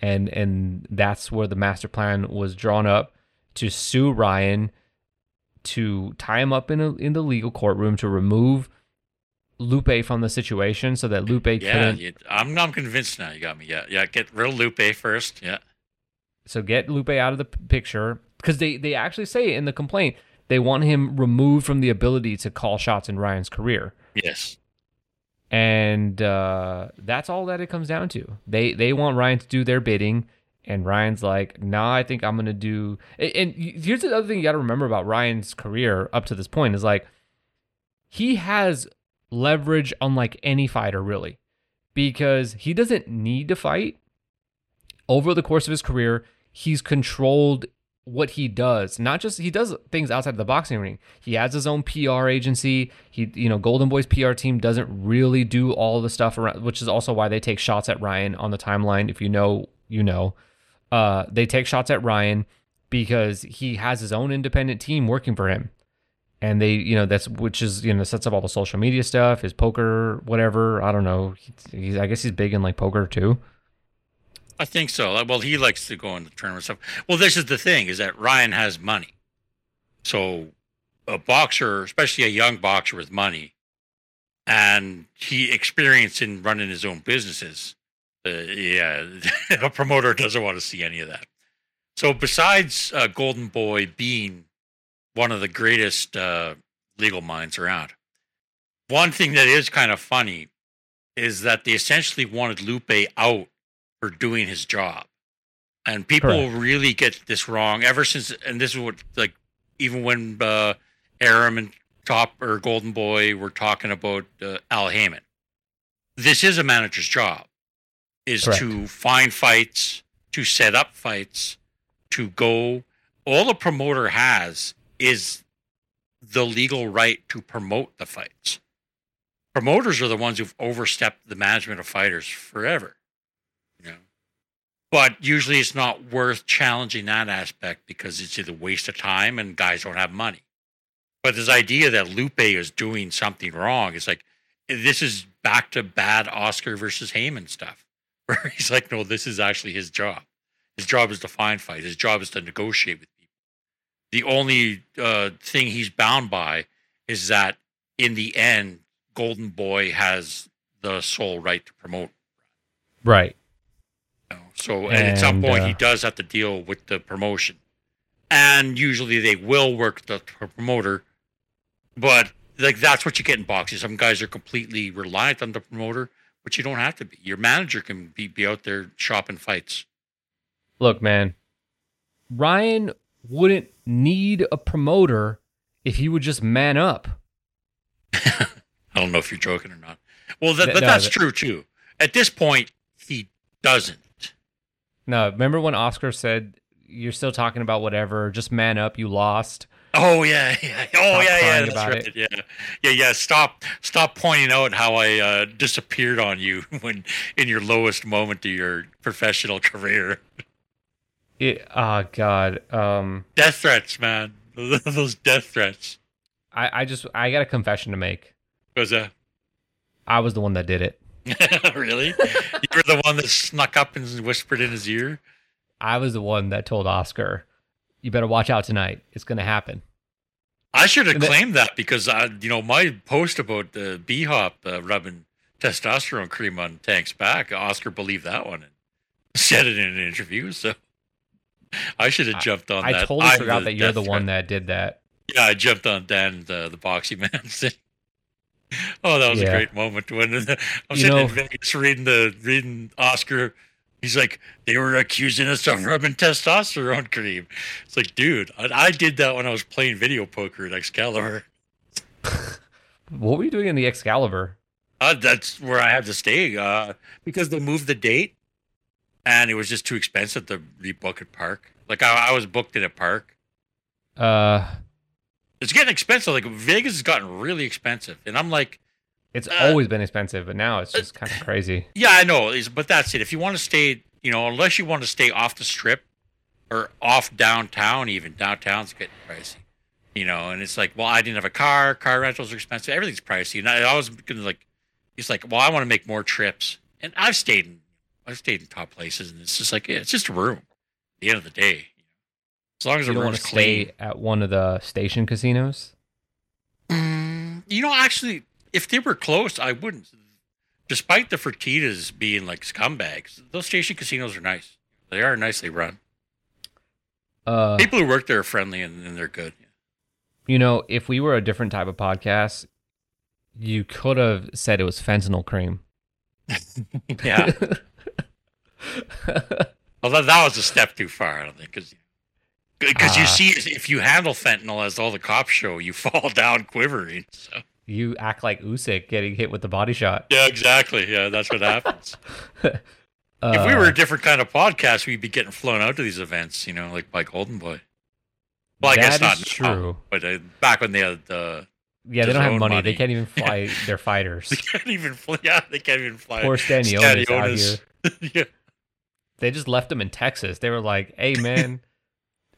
And and that's where the master plan was drawn up to sue Ryan, to tie him up in a in the legal courtroom to remove Lupe from the situation, so that Lupe Yeah, couldn't. I'm I'm convinced now. You got me. Yeah, yeah. Get real Lupe first. Yeah. So get Lupe out of the picture because they they actually say in the complaint they want him removed from the ability to call shots in Ryan's career. Yes. and uh, that's all that it comes down to. They they want Ryan to do their bidding, and Ryan's like, "Nah, I think I'm gonna do." And, and here's the other thing you got to remember about Ryan's career up to this point is like he has leverage unlike any fighter really, because he doesn't need to fight. Over the course of his career, he's controlled what he does. Not just he does things outside of the boxing ring. He has his own PR agency. He, you know, Golden Boy's PR team doesn't really do all the stuff around, which is also why they take shots at Ryan on the timeline. If you know, you know, uh, they take shots at Ryan because he has his own independent team working for him. And they, you know, that's which is, you know, sets up all the social media stuff, his poker, whatever. I don't know. He's, I guess he's big in like poker too. I think so. Well, he likes to go in the tournament stuff. Well, this is the thing: is that Ryan has money. So, a boxer, especially a young boxer with money, and he experienced in running his own businesses. Uh, yeah, a promoter doesn't want to see any of that. So, besides uh, Golden Boy being one of the greatest uh, legal minds around, one thing that is kind of funny is that they essentially wanted Lupe out for doing his job. And people Correct. really get this wrong ever since, and this is what, like, even when uh, Arum and Top or Golden Boy were talking about uh, Al Haymon, this is a manager's job, is Correct. to find fights, to set up fights, to go. All the promoter has is the legal right to promote the fights. Promoters are the ones who've overstepped the management of fighters forever. But usually it's not worth challenging that aspect because it's either a waste of time and guys don't have money. But this idea that Lupe is doing something wrong is like this is back to bad Oscar versus Haymon stuff. Where he's like, no, this is actually his job. His job is to find fight. His job is to negotiate with people. The only uh, thing he's bound by is that in the end, Golden Boy has the sole right to promote. Right. So, and, at some point, he uh, does have to deal with the promotion. and usually they will work the promoter. But like that's what you get in boxing. Some guys are completely reliant on the promoter, but you don't have to be. Your manager can be, be out there shopping fights. Look, man, Ryan wouldn't need a promoter if he would just man up. I don't know if you're joking or not. Well, that, No, but that's that- true too. At this point, he doesn't. No, remember when Oscar said, "You're still talking about whatever. Just man up. You lost." Oh yeah, yeah. Oh Stop yeah, yeah. That's right. it. Yeah, yeah, yeah. Stop, stop pointing out how I uh, disappeared on you when in your lowest moment of your professional career. It, oh God. Um, Death threats, man. Those death threats. I, I just, I got a confession to make. Was uh, I was the one that did it. really? you were the one that snuck up and whispered in his ear. I was the one that told Oscar, "You better watch out tonight. It's gonna happen." I should have claimed that because I, you know, my post about the B hop uh, rubbing testosterone cream on Tank's back, Oscar believed that one and said it in an interview. So I should have jumped on I that. totally I'm forgot that you're the death one threat. that did that. Yeah, I jumped on Dan, the the boxing man. thing. oh, that was Yeah. a great moment when I'm You sitting know- in Vegas reading the reading Oscar. He's like, they were accusing us of rubbing testosterone cream. It's like, dude, I, I did that when I was playing video poker at Excalibur. What were you doing in the Excalibur? Uh, that's where I had to stay uh, because they moved the date, and it was just too expensive to rebook at Park. Like I, I was booked in a park. Uh, It's getting expensive. Like Vegas has gotten really expensive, and I'm like, it's Uh, always been expensive, but now it's just kind of crazy. yeah, I know, but that's it. If you want to stay, you know, unless you want to stay off the strip or off downtown, even downtown's getting pricey. You know, and it's like, well, I didn't have a car. Car rentals are expensive. Everything's pricey, and I, I was gonna like, it's like, well, I want to make more trips, and I've stayed in, I've stayed in top places, and it's just like, yeah, it's just a room. At the end of the day, as long as You the don't want room's to clean. stay at one of the station casinos. Mm, you know, actually, if they were close, I wouldn't. Despite the Fertitas being like scumbags, those station casinos are nice. They are nicely run. Uh, People who work there are friendly and, and they're good. you know, if we were a different type of podcast, you could have said it was fentanyl cream. Yeah. Although that was a step too far, I don't think, because because you Ah. see, if you handle fentanyl as all the cops show, you fall down quivering. So you act like Usyk getting hit with the body shot. yeah, exactly. Yeah, that's what happens. Uh, if we were a different kind of podcast, we'd be getting flown out to these events, you know, like by Golden Boy. Well, I guess not is now, true. but uh, back when they had uh, Yeah, they don't have money. money. They can't even fly their fighters. they can't even fly. Yeah, they can't even fly. Poor Stanionis out here. yeah. They just left him in Texas. They were like, "Hey, man,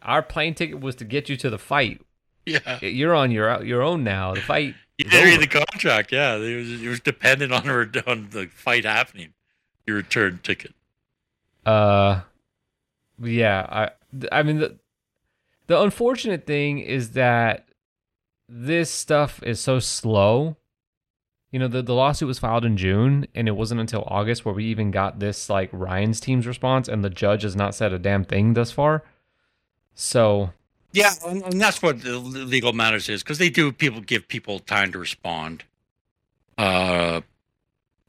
our plane ticket was to get you to the fight. Yeah. You're on your your own now. The fight." You read the contract. Yeah, it was, it was dependent on her on the fight happening. Your return ticket. Uh, yeah. I I mean the the unfortunate thing is that this stuff is so slow. You know, the the lawsuit was filed in June, and it wasn't until August where we even got this like Ryan's team's response, and the judge has not said a damn thing thus far. So Yeah, and, that's what the legal matters is because they do. People give people time to respond. Uh,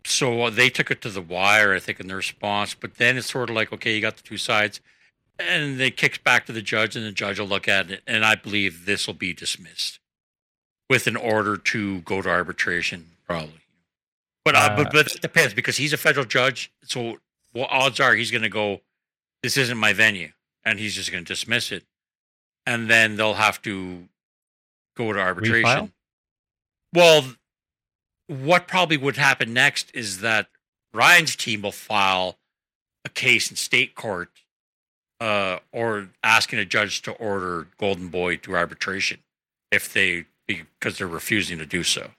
so they took it to the wire, I think, in their response. But then it's sort of like, okay, you got the two sides, and they kicks back to the judge, and the judge will look at it, and I believe this will be dismissed with an order to go to arbitration, probably. But uh, Uh, but but it depends because he's a federal judge. So what odds are he's going to go? This isn't my venue, and he's just going to dismiss it and then they'll have to go to arbitration. Refile? Well, what probably would happen next is that Ryan's team will file a case in state court uh, or asking a judge to order Golden Boy to arbitration if they because they're refusing to do so.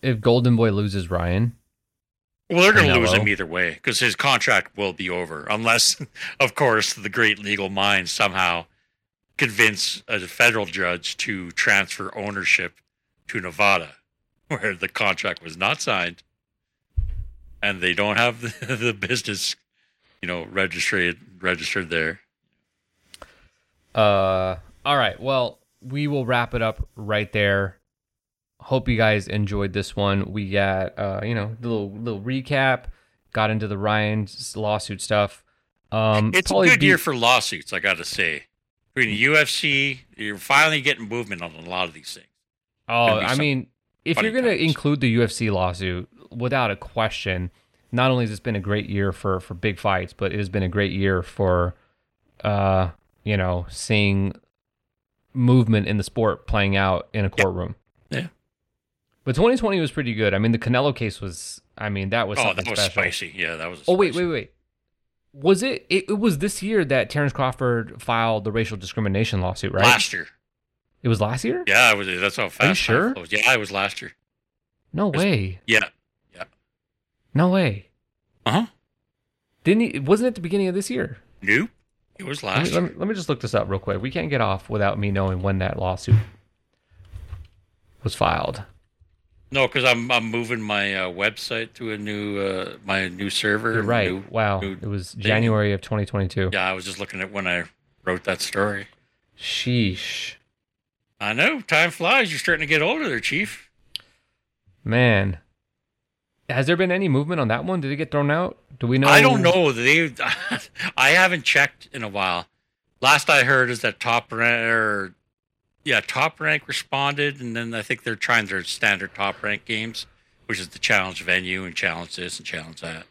if Golden Boy loses Ryan, Well, they're going to lose him either way because his contract will be over, unless, of course, the great legal minds somehow convince a federal judge to transfer ownership to Nevada, where the contract was not signed, and they don't have the, the business, you know, registered registered there. Uh, all right. Well, we will wrap it up right there. Hope you guys enjoyed this one. We got uh, you know, little little recap. Got into the Ryan's lawsuit stuff. Um, It's a good be- year for lawsuits, I got to say. Between the UFC, you're finally getting movement on a lot of these things. Oh, I mean, if you're going to times. include the UFC lawsuit, without a question, not only has this been a great year for for big fights, but it has been a great year for, uh, you know, seeing movement in the sport playing out in a courtroom. But 2020 was pretty good. I mean, the Canelo case was. I mean, that was oh, something that was special. spicy. Yeah, that was. Oh wait, wait, wait. Was it, it? It was this year that Terrence Crawford filed the racial discrimination lawsuit, right? Last year. It was last year. Yeah, it was. That's how fast. time sure? flows. Yeah, it was last year. No way. Yeah. Yeah. No way. Uh huh. Didn't he? Wasn't it the beginning of this year? Nope. It was Let me, last let, year. me, let me just look this up real quick. We can't get off without me knowing when that lawsuit was filed. No, because I'm I'm moving my uh, website to a new uh, my new server. You're right. new- wow. new It was thing. January of 2022. Yeah, I was just looking at when I wrote that story. Sheesh. I know. Time flies. You're starting to get older, there, Chief. Man. Has there been any movement on that one? Did it get thrown out? Do we know? I don't know. They, I haven't checked in a while. Last I heard is that Top Rank, or yeah, Top Rank responded, and then I think they're trying their standard Top Rank games, which is the challenge venue and challenge this and challenge that.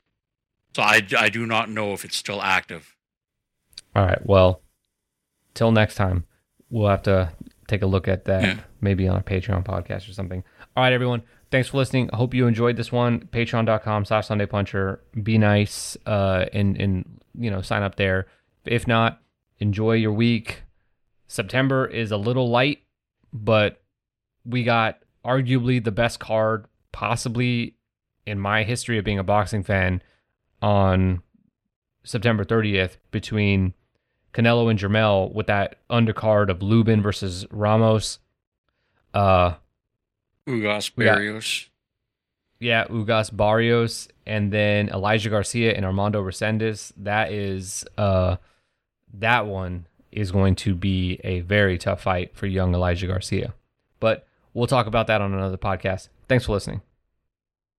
So I, I do not know if it's still active. All right. Well, till next time, we'll have to take a look at that Yeah. maybe on a Patreon podcast or something. All right, everyone. Thanks for listening. I hope you enjoyed this one. Patreon.com slash Sunday Puncher. Be nice uh, and, and, you know, sign up there. If not, enjoy your week. September is a little light, but we got arguably the best card possibly in my history of being a boxing fan on September 30th between Canelo and Jermell with that undercard of Lubin versus Ramos. Uh Ugas got- Barrios. yeah, Ugas Barrios and then Elijah Garcia and Armando Resendiz. That is uh that one is going to be a very tough fight for young Elijah Garcia. But we'll talk about that on another podcast. Thanks for listening.